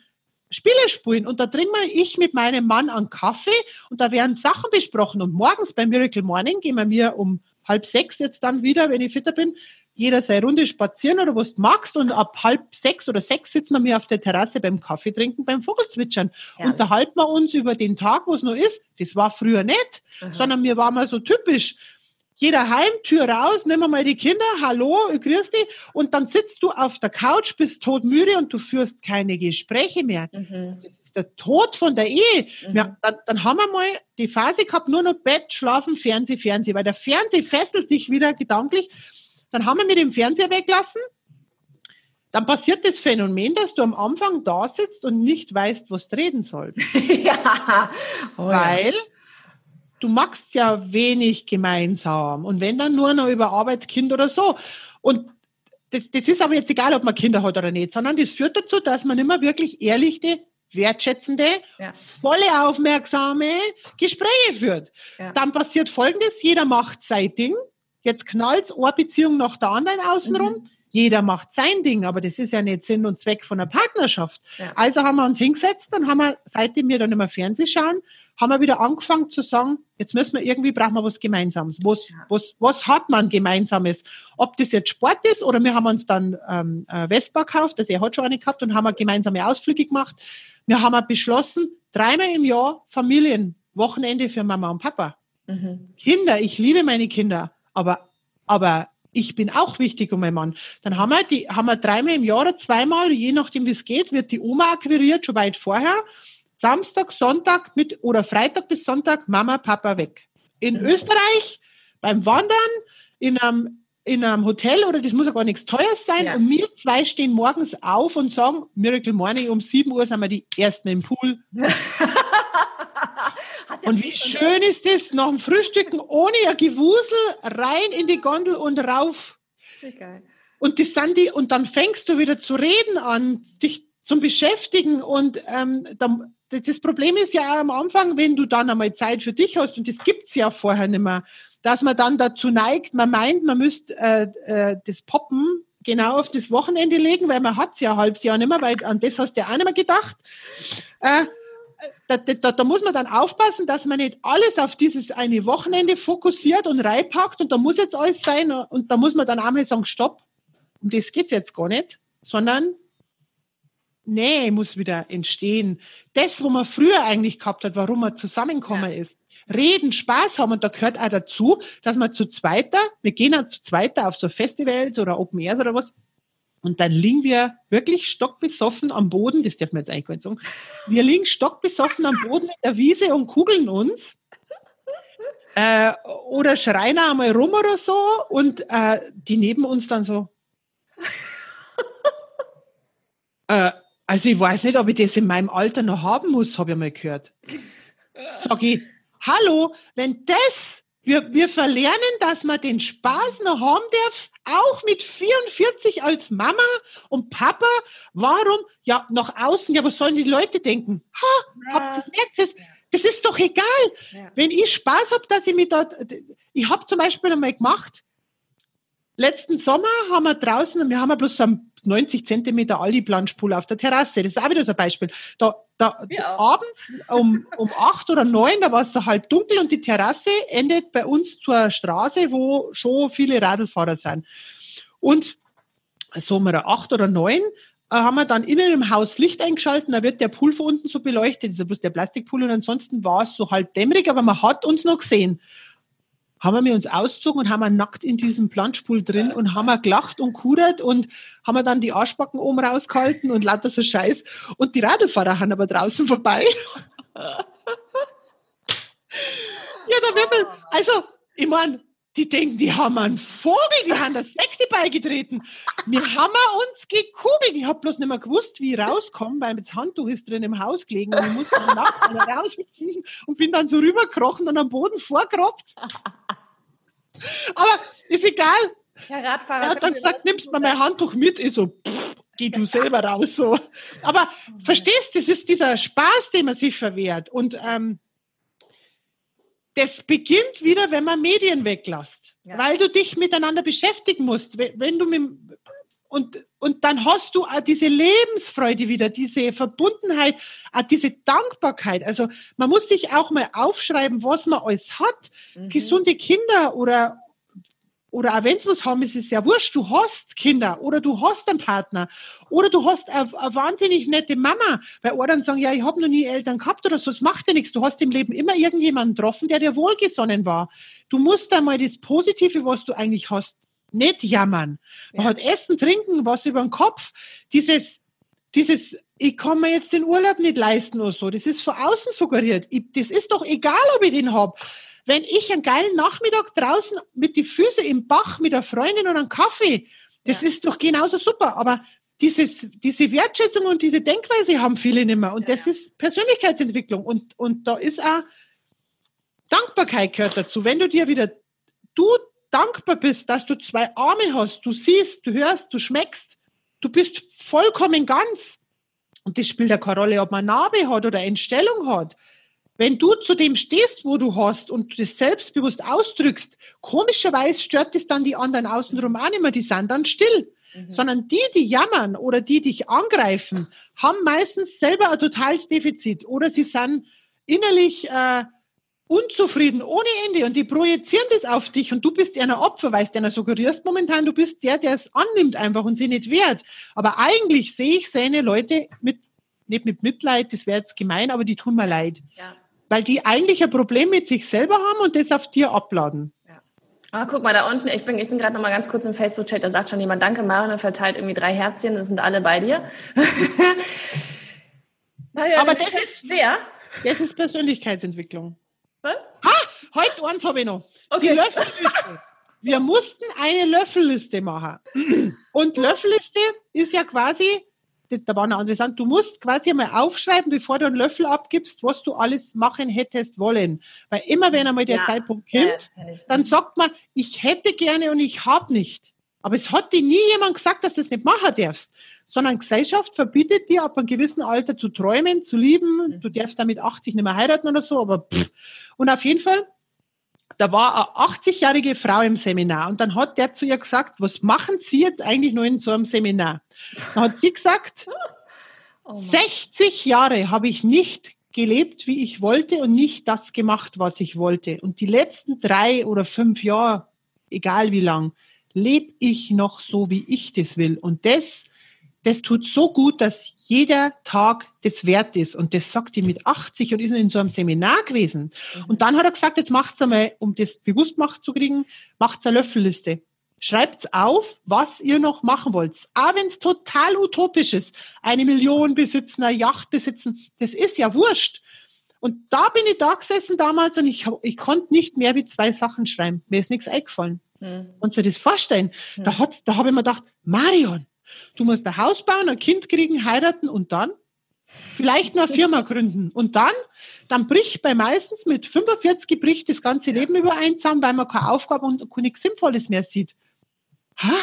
Spiele spielen und da trinken wir ich mit meinem Mann einen Kaffee und da werden Sachen besprochen und morgens beim Miracle Morning gehen wir mir um halb sechs jetzt dann wieder, wenn ich fitter bin, jeder seine Runde spazieren oder was du magst und ab halb sechs oder sechs sitzen wir mir auf der Terrasse beim Kaffee trinken, beim Vogelzwitschern. Ja, Unterhalten wir uns über den Tag, wo es noch ist. Das war früher nicht, Aha. sondern wir waren mal so typisch jeder heim, Tür raus, wir mal die Kinder, hallo, grüß dich. Und dann sitzt du auf der Couch, bist todmüde und du führst keine Gespräche mehr. Mhm. Das ist der Tod von der Ehe. Mhm. Ja, dann, dann haben wir mal die Phase gehabt, nur noch Bett, Schlafen, Fernseh, Fernseh, weil der Fernseh fesselt dich wieder gedanklich. Dann haben wir mit dem Fernseher weglassen. Dann passiert das Phänomen, dass du am Anfang da sitzt und nicht weißt, was du reden sollst. ja. Oh, weil ja du machst ja wenig gemeinsam. Und wenn dann nur noch über Arbeit, Kind oder so. Und das, das ist aber jetzt egal, ob man Kinder hat oder nicht, sondern das führt dazu, dass man immer wirklich ehrliche, wertschätzende, ja. volle aufmerksame Gespräche führt. Ja. Dann passiert Folgendes, jeder macht sein Ding. Jetzt knallt eine Beziehung nach der anderen außenrum. Mhm. Jeder macht sein Ding, aber das ist ja nicht Sinn und Zweck von einer Partnerschaft. Ja. Also haben wir uns hingesetzt, dann haben wir, seitdem wir dann immer Fernseh schauen, haben wir wieder angefangen zu sagen, jetzt müssen wir irgendwie, brauchen wir was Gemeinsames. Was, was, was hat man Gemeinsames? Ob das jetzt Sport ist oder wir haben uns dann ähm, Vespa gekauft, also er hat schon eine gehabt und haben gemeinsame Ausflüge gemacht. Wir haben beschlossen, dreimal im Jahr Familienwochenende für Mama und Papa. Mhm. Kinder, ich liebe meine Kinder, aber, aber ich bin auch wichtig um meinen Mann. Dann haben wir die, haben wir dreimal im Jahr, zweimal, je nachdem wie es geht, wird die Oma akquiriert, schon weit vorher. Samstag, Sonntag mit, oder Freitag bis Sonntag Mama, Papa weg. In mhm. Österreich beim Wandern in einem, in einem Hotel oder das muss ja gar nichts Teures sein. Ja. Und wir zwei stehen morgens auf und sagen, Miracle Morning, um 7 Uhr sind wir die Ersten im Pool. und wie schön ist das, nach dem Frühstücken ohne ein Gewusel rein in die Gondel und rauf. Geil. Und das sind die, und dann fängst du wieder zu reden an, dich zum Beschäftigen und ähm, dann, das Problem ist ja am Anfang, wenn du dann einmal Zeit für dich hast, und das gibt's ja vorher nicht mehr, dass man dann dazu neigt, man meint, man müsste äh, äh, das Poppen genau auf das Wochenende legen, weil man hat's ja ein halbes Jahr nicht mehr, weil an das hast du ja auch nicht mehr gedacht. Äh, da, da, da muss man dann aufpassen, dass man nicht alles auf dieses eine Wochenende fokussiert und reinpackt und da muss jetzt alles sein und da muss man dann einmal sagen, stopp, um das geht's jetzt gar nicht, sondern Nähe muss wieder entstehen. Das, wo man früher eigentlich gehabt hat, warum man zusammengekommen ja. ist. Reden, Spaß haben und da gehört auch dazu, dass man zu zweiter, wir gehen auch zu zweiter auf so Festivals oder Open Airs oder was und dann liegen wir wirklich stockbesoffen am Boden, das darf man jetzt eigentlich gar nicht sagen, wir liegen stockbesoffen am Boden in der Wiese und kugeln uns äh, oder schreien einmal rum oder so und äh, die neben uns dann so äh, also ich weiß nicht, ob ich das in meinem Alter noch haben muss, habe ich mal gehört. Sag ich, hallo, wenn das, wir, wir verlernen, dass man den Spaß noch haben darf, auch mit 44 als Mama und Papa, warum? Ja, nach außen, ja, was sollen die Leute denken? Ha, habt ihr es merkt? Das, das ist doch egal. Ja. Wenn ich Spaß habe, dass ich mich dort, ich habe zum Beispiel einmal gemacht, letzten Sommer haben wir draußen, wir haben ja bloß so einen 90 Zentimeter Aldi-Planschpool auf der Terrasse. Das ist auch wieder so ein Beispiel. Da, da abends um, um acht oder neun, da war es so halb dunkel und die Terrasse endet bei uns zur Straße, wo schon viele Radlfahrer sind. Und so um acht oder neun äh, haben wir dann innen im Haus Licht eingeschalten, da wird der Pool von unten so beleuchtet, das ist ja bloß der Plastikpool und ansonsten war es so halb dämmerig, aber man hat uns noch gesehen haben wir uns ausgezogen und haben wir nackt in diesem Planschpool drin und haben wir gelacht und kudert und haben wir dann die Arschbacken oben rausgehalten und lauter so Scheiß. Und die Radlfahrer haben aber draußen vorbei. ja, da wird man, also, ich meine, die denken, die haben einen Vogel, die haben das Sekte beigetreten. Wir haben uns gekugelt. Ich habe bloß nicht mehr gewusst, wie ich rauskomme, weil das Handtuch ist drin im Haus gelegen und ich musste nachts raus und bin dann so rübergekrochen und am Boden vorgerobbt. Aber ist egal. Herr Radfahrer. Er hat dann gesagt, nimmst mal mein Handtuch mit. Ich so, pff, geh du selber raus. So. Aber verstehst, das ist dieser Spaß, den man sich verwehrt. Und ähm, das beginnt wieder, wenn man Medien weglässt, ja. weil du dich miteinander beschäftigen musst. Wenn du mit, und, und dann hast du auch diese Lebensfreude wieder, diese Verbundenheit, auch diese Dankbarkeit. Also man muss sich auch mal aufschreiben, was man alles hat. Mhm. Gesunde Kinder oder, oder auch wenn es was haben, ist es ja wurscht, du hast Kinder oder du hast einen Partner oder du hast eine, eine wahnsinnig nette Mama, weil Ohren sagen, ja, ich habe noch nie Eltern gehabt oder so, das macht ja nichts. Du hast im Leben immer irgendjemanden getroffen, der dir wohlgesonnen war. Du musst einmal das Positive, was du eigentlich hast, nicht jammern. Man ja. hat Essen, Trinken, was über den Kopf. Dieses, dieses, ich kann mir jetzt den Urlaub nicht leisten oder so, das ist von außen suggeriert. Ich, das ist doch egal, ob ich den habe. Wenn ich einen geilen Nachmittag draußen mit die Füße im Bach mit einer Freundin und einem Kaffee, das ja. ist doch genauso super. Aber dieses, diese Wertschätzung und diese Denkweise haben viele nicht mehr. Und ja, das ist Persönlichkeitsentwicklung. Und, und da ist auch Dankbarkeit gehört dazu. Wenn du dir wieder, du dankbar bist, dass du zwei Arme hast, du siehst, du hörst, du schmeckst, du bist vollkommen ganz. Und das spielt ja keine Rolle, ob man Narbe hat oder Entstellung hat. Wenn du zu dem stehst, wo du hast und das selbstbewusst ausdrückst, komischerweise stört es dann die anderen außenrum auch nicht mehr, die sind dann still. Mhm. Sondern die, die jammern oder die dich angreifen, haben meistens selber ein totales Defizit oder sie sind innerlich äh, unzufrieden ohne Ende und die projizieren das auf dich und du bist einer Opfer, weil du einer suggerierst momentan, du bist der, der es annimmt einfach und sie nicht wert. Aber eigentlich sehe ich seine Leute mit, nicht mit Mitleid, das wäre jetzt gemein, aber die tun mir leid. Ja. Weil die eigentlich ein Problem mit sich selber haben und das auf dir abladen. Ja. Oh, guck mal, da unten, ich bin, ich bin gerade noch mal ganz kurz im Facebook-Chat, da sagt schon jemand, danke Marion, verteilt irgendwie drei Herzchen, das sind alle bei dir. Marion, Aber das ist schwer. Das ist Persönlichkeitsentwicklung. Was? Ha! Heute eins habe ich noch. Okay. Die Löffelliste. Wir mussten eine Löffelliste machen. Und Löffelliste ist ja quasi da war eine andere Sache. Du musst quasi einmal aufschreiben, bevor du einen Löffel abgibst, was du alles machen hättest wollen. Weil immer wenn einmal der ja, Zeitpunkt kommt, ja, dann sagt man, ich hätte gerne und ich habe nicht. Aber es hat dir nie jemand gesagt, dass du das nicht machen darfst. Sondern Gesellschaft verbietet dir ab einem gewissen Alter zu träumen, zu lieben. Mhm. Du darfst damit 80 nicht mehr heiraten oder so, aber pff. Und auf jeden Fall da war eine 80-jährige Frau im Seminar und dann hat der zu ihr gesagt, was machen Sie jetzt eigentlich nur in so einem Seminar? Dann hat sie gesagt, oh 60 Jahre habe ich nicht gelebt, wie ich wollte und nicht das gemacht, was ich wollte. Und die letzten drei oder fünf Jahre, egal wie lang, lebe ich noch so, wie ich das will. Und das, das tut so gut, dass jeder Tag das wert ist. Und das sagt die mit 80 und ist in so einem Seminar gewesen. Mhm. Und dann hat er gesagt, jetzt macht's einmal, um das bewusst macht zu kriegen, macht's eine Löffelliste. Schreibt's auf, was ihr noch machen wollt. Auch wenn es total utopisch ist. Eine Million besitzen, eine Yacht besitzen, das ist ja wurscht. Und da bin ich da gesessen damals und ich, ich konnte nicht mehr wie zwei Sachen schreiben. Mir ist nichts eingefallen. Hm. Und Sie das vorstellen? Hm. Da, hat, da habe ich mir gedacht, Marion, Du musst ein Haus bauen, ein Kind kriegen, heiraten und dann vielleicht noch eine Firma gründen. Und dann, dann bricht bei meistens mit 45 bricht das ganze Leben überein zusammen, weil man keine Aufgabe und nichts Sinnvolles mehr sieht. Ha?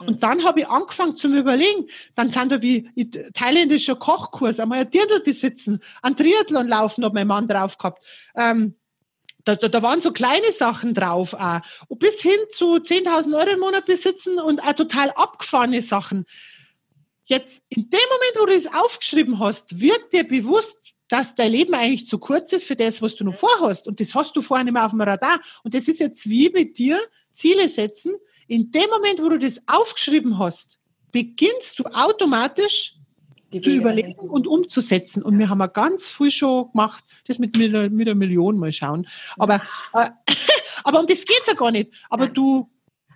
Und dann habe ich angefangen zu überlegen, dann sind da wie thailändischer Kochkurs, einmal ein Dirndl besitzen, ein Triathlon laufen, hat mein Mann drauf gehabt. Ähm, da, da, da waren so kleine Sachen drauf auch. Und bis hin zu 10.000 Euro im Monat besitzen und auch total abgefahrene Sachen. Jetzt, in dem Moment, wo du es aufgeschrieben hast, wird dir bewusst, dass dein Leben eigentlich zu kurz ist für das, was du noch vorhast. Und das hast du vorher nicht mehr auf dem Radar. Und das ist jetzt wie mit dir, Ziele setzen. In dem Moment, wo du das aufgeschrieben hast, beginnst du automatisch zu überlegen und umzusetzen. Und wir haben ja ganz viel schon gemacht, das mit, mit, einer Million mal schauen. Aber, äh, aber um das geht's ja gar nicht. Aber du.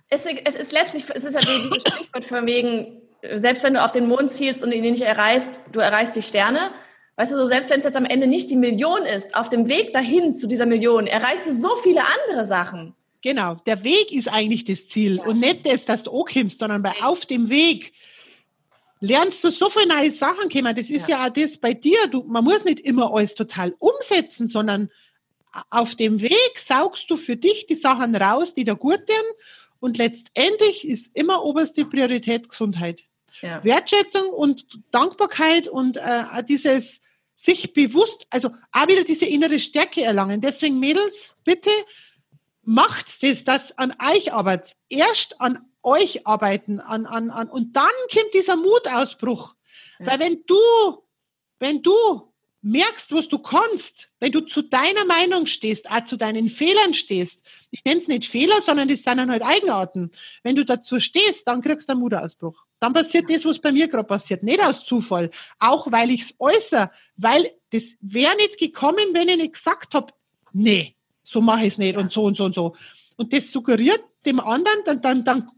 Es, es, ist letztlich, es ist ja wie dieses Stichwort von wegen, selbst wenn du auf den Mond zielst und ihn nicht erreichst, du erreichst die Sterne. Weißt du, so selbst wenn es jetzt am Ende nicht die Million ist, auf dem Weg dahin zu dieser Million erreichst du so viele andere Sachen. Genau, der Weg ist eigentlich das Ziel ja. und nicht das, dass du ankommst, sondern bei auf dem Weg lernst du so viele neue Sachen kennen. Das ist ja. ja auch das bei dir. Du, man muss nicht immer alles total umsetzen, sondern auf dem Weg saugst du für dich die Sachen raus, die da gut tun. Und letztendlich ist immer oberste Priorität Gesundheit. Ja. Wertschätzung und Dankbarkeit und äh, dieses sich bewusst, also auch wieder diese innere Stärke erlangen. Deswegen Mädels, bitte macht das, das an euch arbeitet. Erst an euch arbeiten an, an, an, und dann kommt dieser Mutausbruch. Ja. Weil wenn du, wenn du merkst, was du kannst, wenn du zu deiner Meinung stehst, auch zu deinen Fehlern stehst, ich nenne es nicht Fehler, sondern das sind dann halt Eigenarten. Wenn du dazu stehst, dann kriegst du einen Mutausbruch. Dann passiert das, was bei mir gerade passiert. Nicht aus Zufall. Auch weil ich es äußere. Weil das wäre nicht gekommen, wenn ich nicht gesagt habe, nee, so mache ich es nicht und so und so und so. Und das suggeriert dem anderen, dann, dann, dann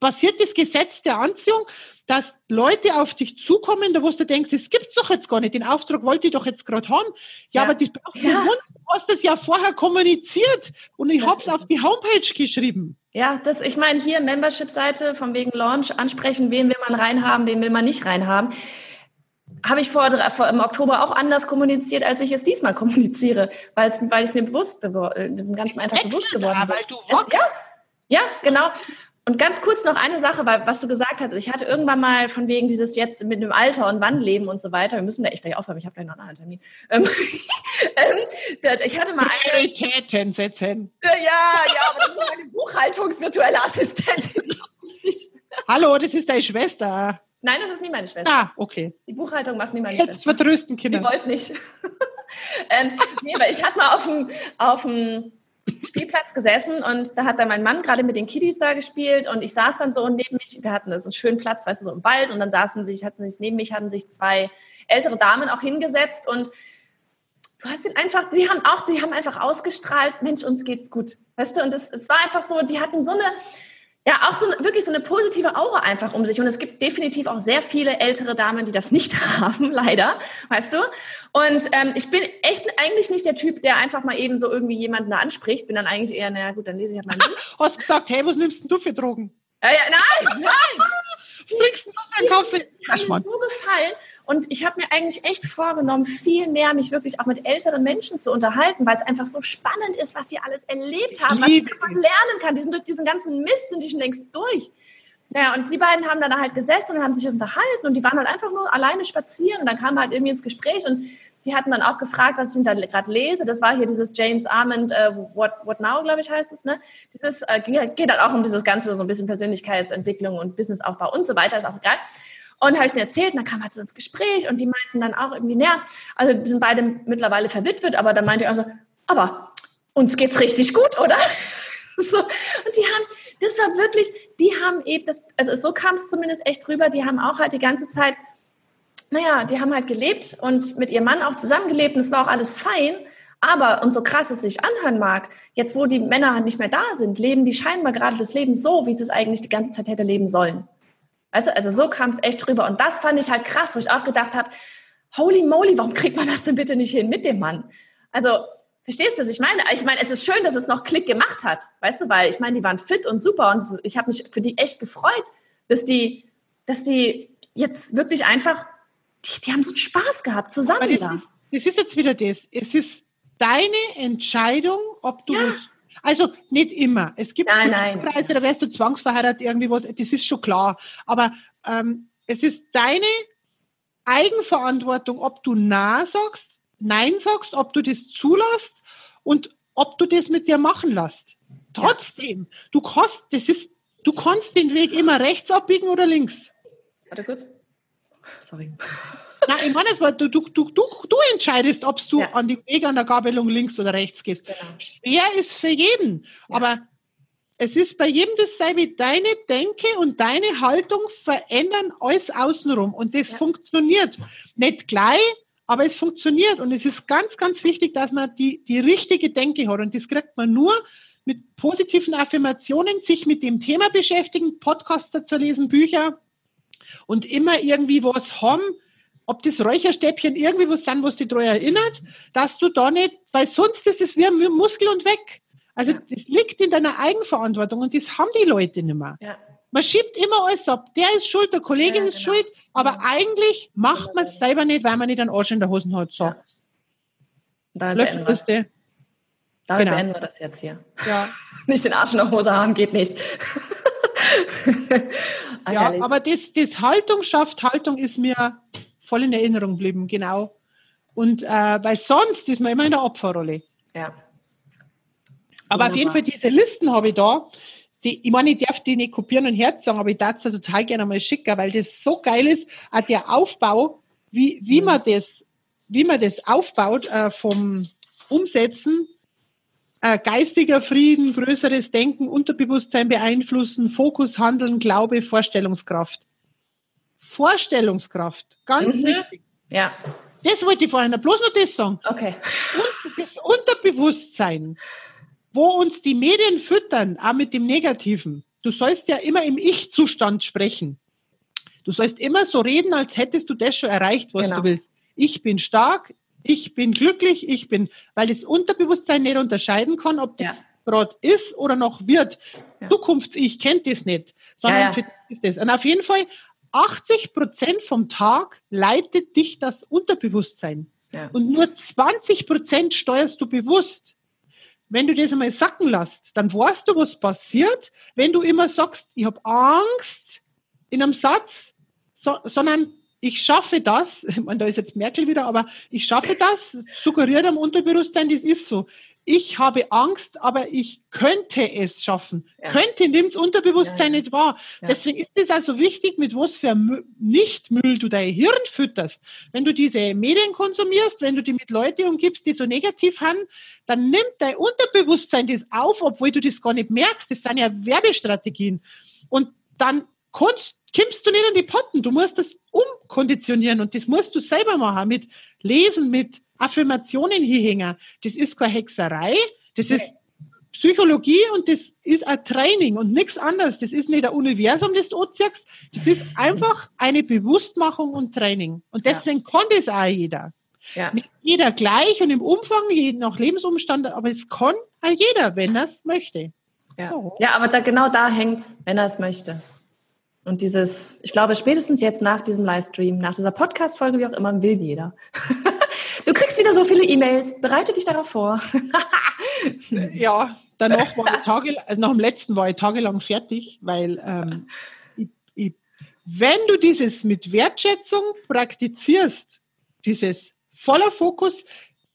passiert das Gesetz der Anziehung, dass Leute auf dich zukommen, da wo du denkst, das gibt's doch jetzt gar nicht, den Auftrag wollte ich doch jetzt gerade haben. Ja, ja, aber das braucht ja. Hund, du hast das ja vorher kommuniziert und ich habe es auf die Homepage geschrieben. Ja, das, ich meine, hier Membership-Seite von wegen Launch ansprechen, wen will man reinhaben, wen will man nicht reinhaben. Habe ich vor, vor, im Oktober auch anders kommuniziert, als ich es diesmal kommuniziere, weil es, weil es mir bewusst, äh, ganzen einfach bewusst geworden ist. Weil du es, ja, ja, genau. Und ganz kurz noch eine Sache, weil, was du gesagt hast. Ich hatte irgendwann mal von wegen dieses jetzt mit dem Alter und wann leben und so weiter. Wir müssen da echt gleich aufhören. Ich habe gleich noch einen Termin. Ähm, ähm, ich hatte mal eine. Prioritäten setzen. Ja, ja, aber das ist meine Buchhaltungsvirtuelle Assistentin. Hallo, das ist deine Schwester. Nein, das ist nicht meine Schwester. Ah, okay. Die Buchhaltung macht nicht meine Jetzt Schwester. Jetzt vertrösten Kinder. Die wollt nicht. ähm, nee, aber ich hatte mal auf dem, auf dem Spielplatz gesessen und da hat dann mein Mann gerade mit den Kiddies da gespielt und ich saß dann so neben mich, wir hatten so einen schönen Platz, weißt du, so im Wald und dann saßen sich, hatten sich neben mich, hatten sich zwei ältere Damen auch hingesetzt und du hast ihn einfach, die haben auch, die haben einfach ausgestrahlt, Mensch, uns geht's gut. Weißt du, und es war einfach so, die hatten so eine, ja, auch so wirklich so eine positive Aura einfach um sich. Und es gibt definitiv auch sehr viele ältere Damen, die das nicht haben, leider, weißt du. Und ähm, ich bin echt eigentlich nicht der Typ, der einfach mal eben so irgendwie jemanden da anspricht. Bin dann eigentlich eher, naja gut, dann lese ich halt Buch. Hast gesagt, hey, was nimmst denn du für Drogen? Ja, ja, nein, nein. Was trinkst du noch Kaffee? Die haben mir so gefallen. Und ich habe mir eigentlich echt vorgenommen, viel mehr mich wirklich auch mit älteren Menschen zu unterhalten, weil es einfach so spannend ist, was sie alles erlebt haben, was ich einfach lernen kann. Die sind durch diesen ganzen Mist sind die schon längst durch. Naja, und die beiden haben dann halt gesessen und haben sich unterhalten und die waren halt einfach nur alleine spazieren und dann kam halt irgendwie ins Gespräch und die hatten dann auch gefragt, was ich da gerade lese. Das war hier dieses James Armand, äh, What, What Now, glaube ich, heißt es. Ne? Dieses äh, geht halt auch um dieses ganze so ein bisschen Persönlichkeitsentwicklung und Businessaufbau und so weiter, ist auch egal. Und habe ich denen erzählt, und dann kam halt so ins Gespräch und die meinten dann auch irgendwie, naja, also wir sind beide mittlerweile verwitwet, aber dann meinte ich also, aber uns geht's richtig gut, oder? so. Und die haben, das war wirklich, die haben eben, das, also so kam es zumindest echt rüber, die haben auch halt die ganze Zeit, naja, die haben halt gelebt und mit ihrem Mann auch zusammengelebt und es war auch alles fein. Aber, und so krass es sich anhören mag, jetzt wo die Männer nicht mehr da sind, leben die scheinbar gerade das Leben so, wie sie es eigentlich die ganze Zeit hätte leben sollen. Also, also so kam es echt drüber. Und das fand ich halt krass, wo ich auch gedacht habe, holy moly, warum kriegt man das denn bitte nicht hin mit dem Mann? Also, verstehst du, was ich meine? Ich meine, es ist schön, dass es noch Klick gemacht hat, weißt du, weil ich meine, die waren fit und super und ich habe mich für die echt gefreut, dass die, dass die jetzt wirklich einfach, die, die haben so Spaß gehabt zusammen da. Das ist, das ist jetzt wieder das. Es ist deine Entscheidung, ob du ja. Also nicht immer. Es gibt nein, nein. Preise, da wärst du zwangsverheiratet, irgendwie was, das ist schon klar. Aber ähm, es ist deine Eigenverantwortung, ob du Na sagst, Nein sagst, ob du das zulässt und ob du das mit dir machen lässt. Trotzdem, ja. du kannst, das ist, du kannst den Weg immer rechts abbiegen oder links. Warte kurz. Sorry. Nein, ich meine, du, du, du, du entscheidest, ob du ja. an die Weg an der Gabelung links oder rechts gehst. Genau. Schwer ist für jeden, ja. aber es ist bei jedem dasselbe. Deine Denke und deine Haltung verändern alles außenrum und das ja. funktioniert. Nicht gleich, aber es funktioniert und es ist ganz, ganz wichtig, dass man die, die richtige Denke hat und das kriegt man nur mit positiven Affirmationen, sich mit dem Thema beschäftigen, Podcasts dazu lesen, Bücher und immer irgendwie was haben, ob das Räucherstäbchen irgendwie was sind, was dich daran erinnert, dass du da nicht, weil sonst ist es wie ein Muskel und weg. Also ja. das liegt in deiner Eigenverantwortung und das haben die Leute nicht mehr. Ja. Man schiebt immer alles ab. Der ist schuld, der Kollege ja, ist genau. schuld, aber genau. eigentlich macht man es selber nicht, weil man nicht einen Arsch in der Hosen hat. So. Ja. Damit beenden, wir Damit genau. beenden wir das jetzt hier. Ja. nicht den Arsch in der Hose haben, geht nicht. ja, aber das, das Haltung schafft, Haltung ist mir voll in Erinnerung geblieben, genau. Und äh, weil sonst ist man immer in der Opferrolle. Ja. Aber Wunderbar. auf jeden Fall diese Listen habe ich da. Die, ich meine, ich darf die nicht kopieren und herzagen, aber ich darf es total gerne mal schicken, weil das so geil ist, auch der Aufbau, wie, wie mhm. man das, wie man das aufbaut äh, vom Umsetzen, äh, geistiger Frieden, größeres Denken, Unterbewusstsein beeinflussen, Fokus, Handeln, Glaube, Vorstellungskraft. Vorstellungskraft, ganz mhm. wichtig. Ja. Das wollte ich vorhin bloß noch das sagen. Okay. Und das Unterbewusstsein, wo uns die Medien füttern, auch mit dem Negativen. Du sollst ja immer im Ich-Zustand sprechen. Du sollst immer so reden, als hättest du das schon erreicht, was genau. du willst. Ich bin stark, ich bin glücklich, ich bin, weil das Unterbewusstsein nicht unterscheiden kann, ob das ja. gerade ist oder noch wird. Ja. Zukunfts-Ich kennt das nicht, sondern ja, ja. für ist das. Und auf jeden Fall 80 Prozent vom Tag leitet dich das Unterbewusstsein. Ja. Und nur 20 Prozent steuerst du bewusst. Wenn du das einmal sacken lässt, dann weißt du, was passiert, wenn du immer sagst, ich habe Angst in einem Satz, so, sondern ich schaffe das, ich meine, da ist jetzt Merkel wieder, aber ich schaffe das, suggeriert am Unterbewusstsein, das ist so ich habe Angst, aber ich könnte es schaffen. Ja. Könnte nimmt's Unterbewusstsein ja, ja. nicht wahr. Deswegen ist es also wichtig, mit was für Nichtmüll du dein Hirn fütterst. Wenn du diese Medien konsumierst, wenn du die mit Leuten umgibst, die so negativ haben, dann nimmt dein Unterbewusstsein das auf, obwohl du das gar nicht merkst. Das sind ja Werbestrategien. Und dann kannst, kippst du nicht in die Potten. Du musst das umkonditionieren und das musst du selber machen mit Lesen, mit Affirmationen hinhängen. Das ist keine Hexerei, das ist Psychologie und das ist ein Training und nichts anderes. Das ist nicht ein Universum, das du anziehst. Das ist einfach eine Bewusstmachung und Training. Und deswegen ja. kann das auch jeder. Ja. Nicht jeder gleich und im Umfang, je nach Lebensumstand, aber es kann auch jeder, wenn er es möchte. Ja, so. ja aber da, genau da hängt wenn er es möchte. Und dieses, ich glaube, spätestens jetzt nach diesem Livestream, nach dieser Podcast-Folge, wie auch immer, will jeder. du kriegst wieder so viele E-Mails. Bereite dich darauf vor. ja, danach war ich Tage, also nach dem letzten war ich tagelang fertig, weil ähm, ich, ich, wenn du dieses mit Wertschätzung praktizierst, dieses voller Fokus,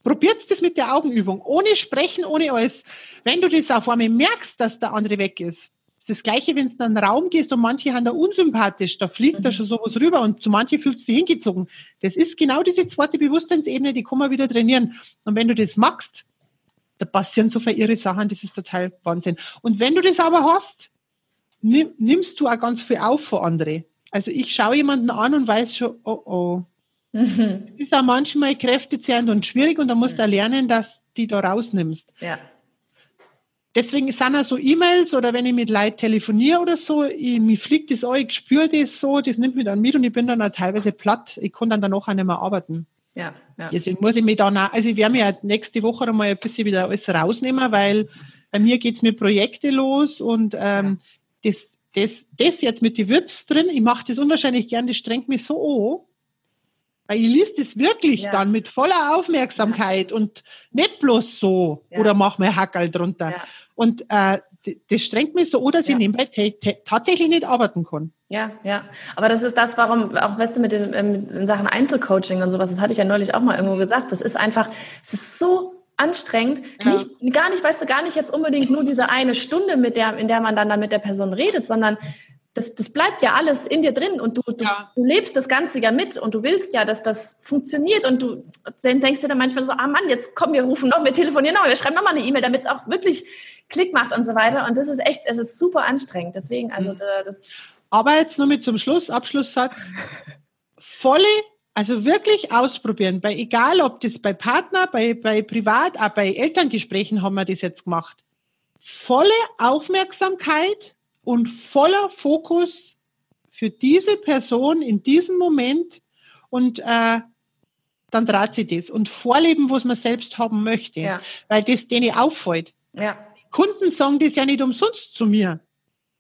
probiert das mit der Augenübung, ohne Sprechen, ohne alles. Wenn du das auf einmal merkst, dass der andere weg ist, das Gleiche, wenn du in einen Raum gehst und manche haben da unsympathisch, da fliegt mhm. da schon sowas rüber und zu manchen fühlst du dich hingezogen. Das ist genau diese zweite Bewusstseinsebene, die kann man wieder trainieren. Und wenn du das magst, da passieren so viele irre Sachen, das ist total Wahnsinn. Und wenn du das aber hast, nimm, nimmst du auch ganz viel auf für andere. Also ich schaue jemanden an und weiß schon, oh oh. Mhm. Das ist auch manchmal kräftezehrend und schwierig und da musst du mhm. lernen, dass die da rausnimmst. Ja. Deswegen sind auch so E-Mails oder wenn ich mit Leuten telefoniere oder so, ich, mir fliegt das an, ich spüre das so, das nimmt mich dann mit und ich bin dann auch teilweise platt. Ich kann dann danach auch nicht mehr arbeiten. Ja, ja. Deswegen muss ich mich dann auch, also ich werde mir nächste Woche einmal ein bisschen wieder alles rausnehmen, weil bei mir geht es mit Projekte los und ähm, das, das, das jetzt mit den Wips drin, ich mache das unwahrscheinlich gern, das strengt mich so an. Weil ich liest es wirklich ja. dann mit voller Aufmerksamkeit ja. und nicht bloß so ja. oder mach mir Hackerl drunter. Und äh, das strengt mich so, dass ich nebenbei tatsächlich nicht arbeiten kann. Ja, ja. Aber das ist das, warum, auch weißt du, mit den ähm, in Sachen Einzelcoaching und sowas, das hatte ich ja neulich auch mal irgendwo gesagt. Das ist einfach, es ist so anstrengend. Ja. Nicht, gar nicht, weißt du, gar nicht jetzt unbedingt nur diese eine Stunde, mit der, in der man dann, dann mit der Person redet, sondern das, das bleibt ja alles in dir drin und du, du, ja. du lebst das Ganze ja mit und du willst ja, dass das funktioniert und du denkst dir dann manchmal so, ah Mann, jetzt kommen wir rufen noch, wir telefonieren noch, wir schreiben noch mal eine E-Mail, damit es auch wirklich Klick macht und so weiter und das ist echt, es ist super anstrengend, deswegen, also mhm. das. Aber jetzt nur mit zum Schluss, Abschlusssatz, volle, also wirklich ausprobieren, bei egal ob das bei Partner, bei, bei Privat, auch bei Elterngesprächen haben wir das jetzt gemacht. Volle Aufmerksamkeit und voller Fokus für diese Person in diesem Moment und äh, dann dreht sie das und vorleben, was man selbst haben möchte, ja. weil das denen auffällt. Ja. Kunden sagen das ja nicht umsonst zu mir.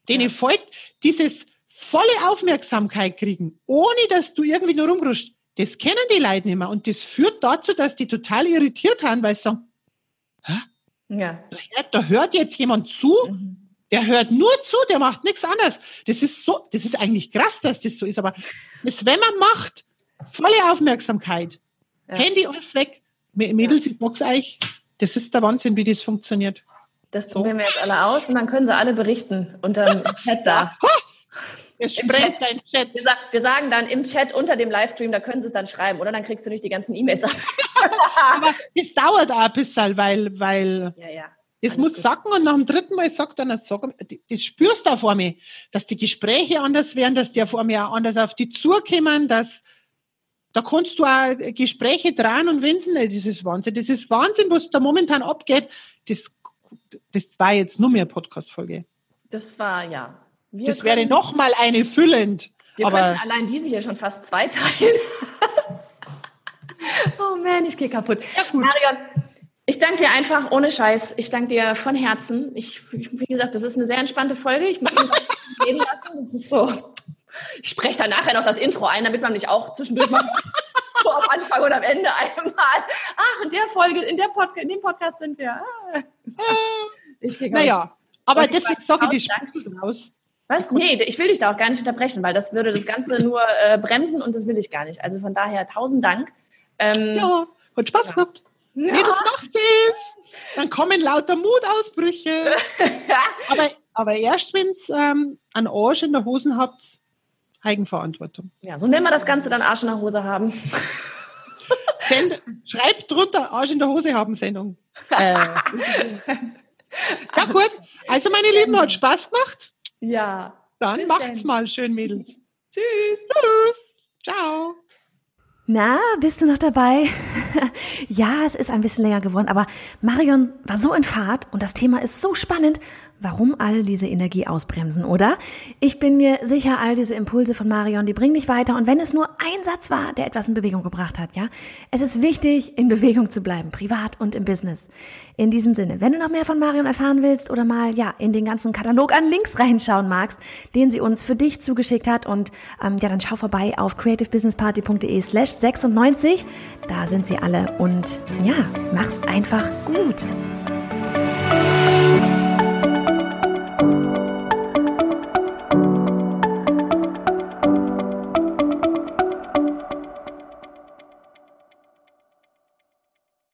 Denen ja. fällt dieses volle Aufmerksamkeit kriegen, ohne dass du irgendwie nur rumrutschst. Das kennen die Leute nicht mehr. Und das führt dazu, dass die total irritiert haben, weil sie sagen, Hä? Ja. Da, hört, da hört jetzt jemand zu, mhm. Der hört nur zu, der macht nichts anderes. Das ist so, das ist eigentlich krass, dass das so ist. Aber das, wenn man macht, volle Aufmerksamkeit, ja. Handy alles weg, Mädels, ja. ich mag's euch. Das ist der Wahnsinn, wie das funktioniert. Das probieren so. wir jetzt alle aus und dann können sie alle berichten unter dem Chat da. Im Chat. Chat. Wir, wir, sagen dann im Chat unter dem Livestream, da können sie es dann schreiben, oder? Dann kriegst du nicht die ganzen E-Mails ab. Aber es dauert auch ein bisschen, weil, weil ja, ja. Es muss sacken und nach dem dritten Mal sagt dann, das spürst du vor mir, dass die Gespräche anders werden, dass die vor mir auch anders auf die zukommen, dass da kannst du auch Gespräche dran und wenden. Das ist Wahnsinn. Das ist Wahnsinn, was da momentan abgeht. Das, das war jetzt nur mehr Podcast-Folge. Das war, ja. Wir das wäre noch mal eine füllend. Wir aber könnten allein diese hier schon fast zwei teilen. oh man, ich gehe kaputt. Ja, Marion, ich danke dir einfach ohne Scheiß. Ich danke dir von Herzen. Ich, wie gesagt, das ist eine sehr entspannte Folge. Ich muss ihn reden lassen. Das ist so. Ich spreche dann nachher noch das Intro ein, damit man mich auch zwischendurch mal so am Anfang und am Ende einmal. Ach, in der Folge, in der Podcast, in dem Podcast sind wir. Ah. Ich naja, aber deswegen ich die raus. Was? Nee, ich will dich da auch gar nicht unterbrechen, weil das würde das Ganze nur äh, bremsen und das will ich gar nicht. Also von daher tausend Dank. Ähm, ja, hat Spaß ja. gemacht. Ja. Nee, das macht es. Dann kommen lauter Mutausbrüche. aber, aber erst, wenn es ähm, einen Arsch in der Hose habt, Eigenverantwortung. Ja, so nennen wir das Ganze dann Arsch in der Hose haben. Send, schreibt drunter Arsch in der Hose haben Sendung. Äh, ja gut, also meine Lieben, hat Spaß gemacht. Ja. Dann macht's denn. mal schön, Mädels. Tschüss. Tschüss. Ciao. Na, bist du noch dabei? ja, es ist ein bisschen länger geworden, aber Marion war so in Fahrt und das Thema ist so spannend. Warum all diese Energie ausbremsen, oder? Ich bin mir sicher, all diese Impulse von Marion, die bringen dich weiter. Und wenn es nur ein Satz war, der etwas in Bewegung gebracht hat, ja? Es ist wichtig, in Bewegung zu bleiben, privat und im Business. In diesem Sinne, wenn du noch mehr von Marion erfahren willst oder mal, ja, in den ganzen Katalog an Links reinschauen magst, den sie uns für dich zugeschickt hat und, ähm, ja, dann schau vorbei auf creativebusinessparty.de slash 96. Da sind sie alle und, ja, mach's einfach gut.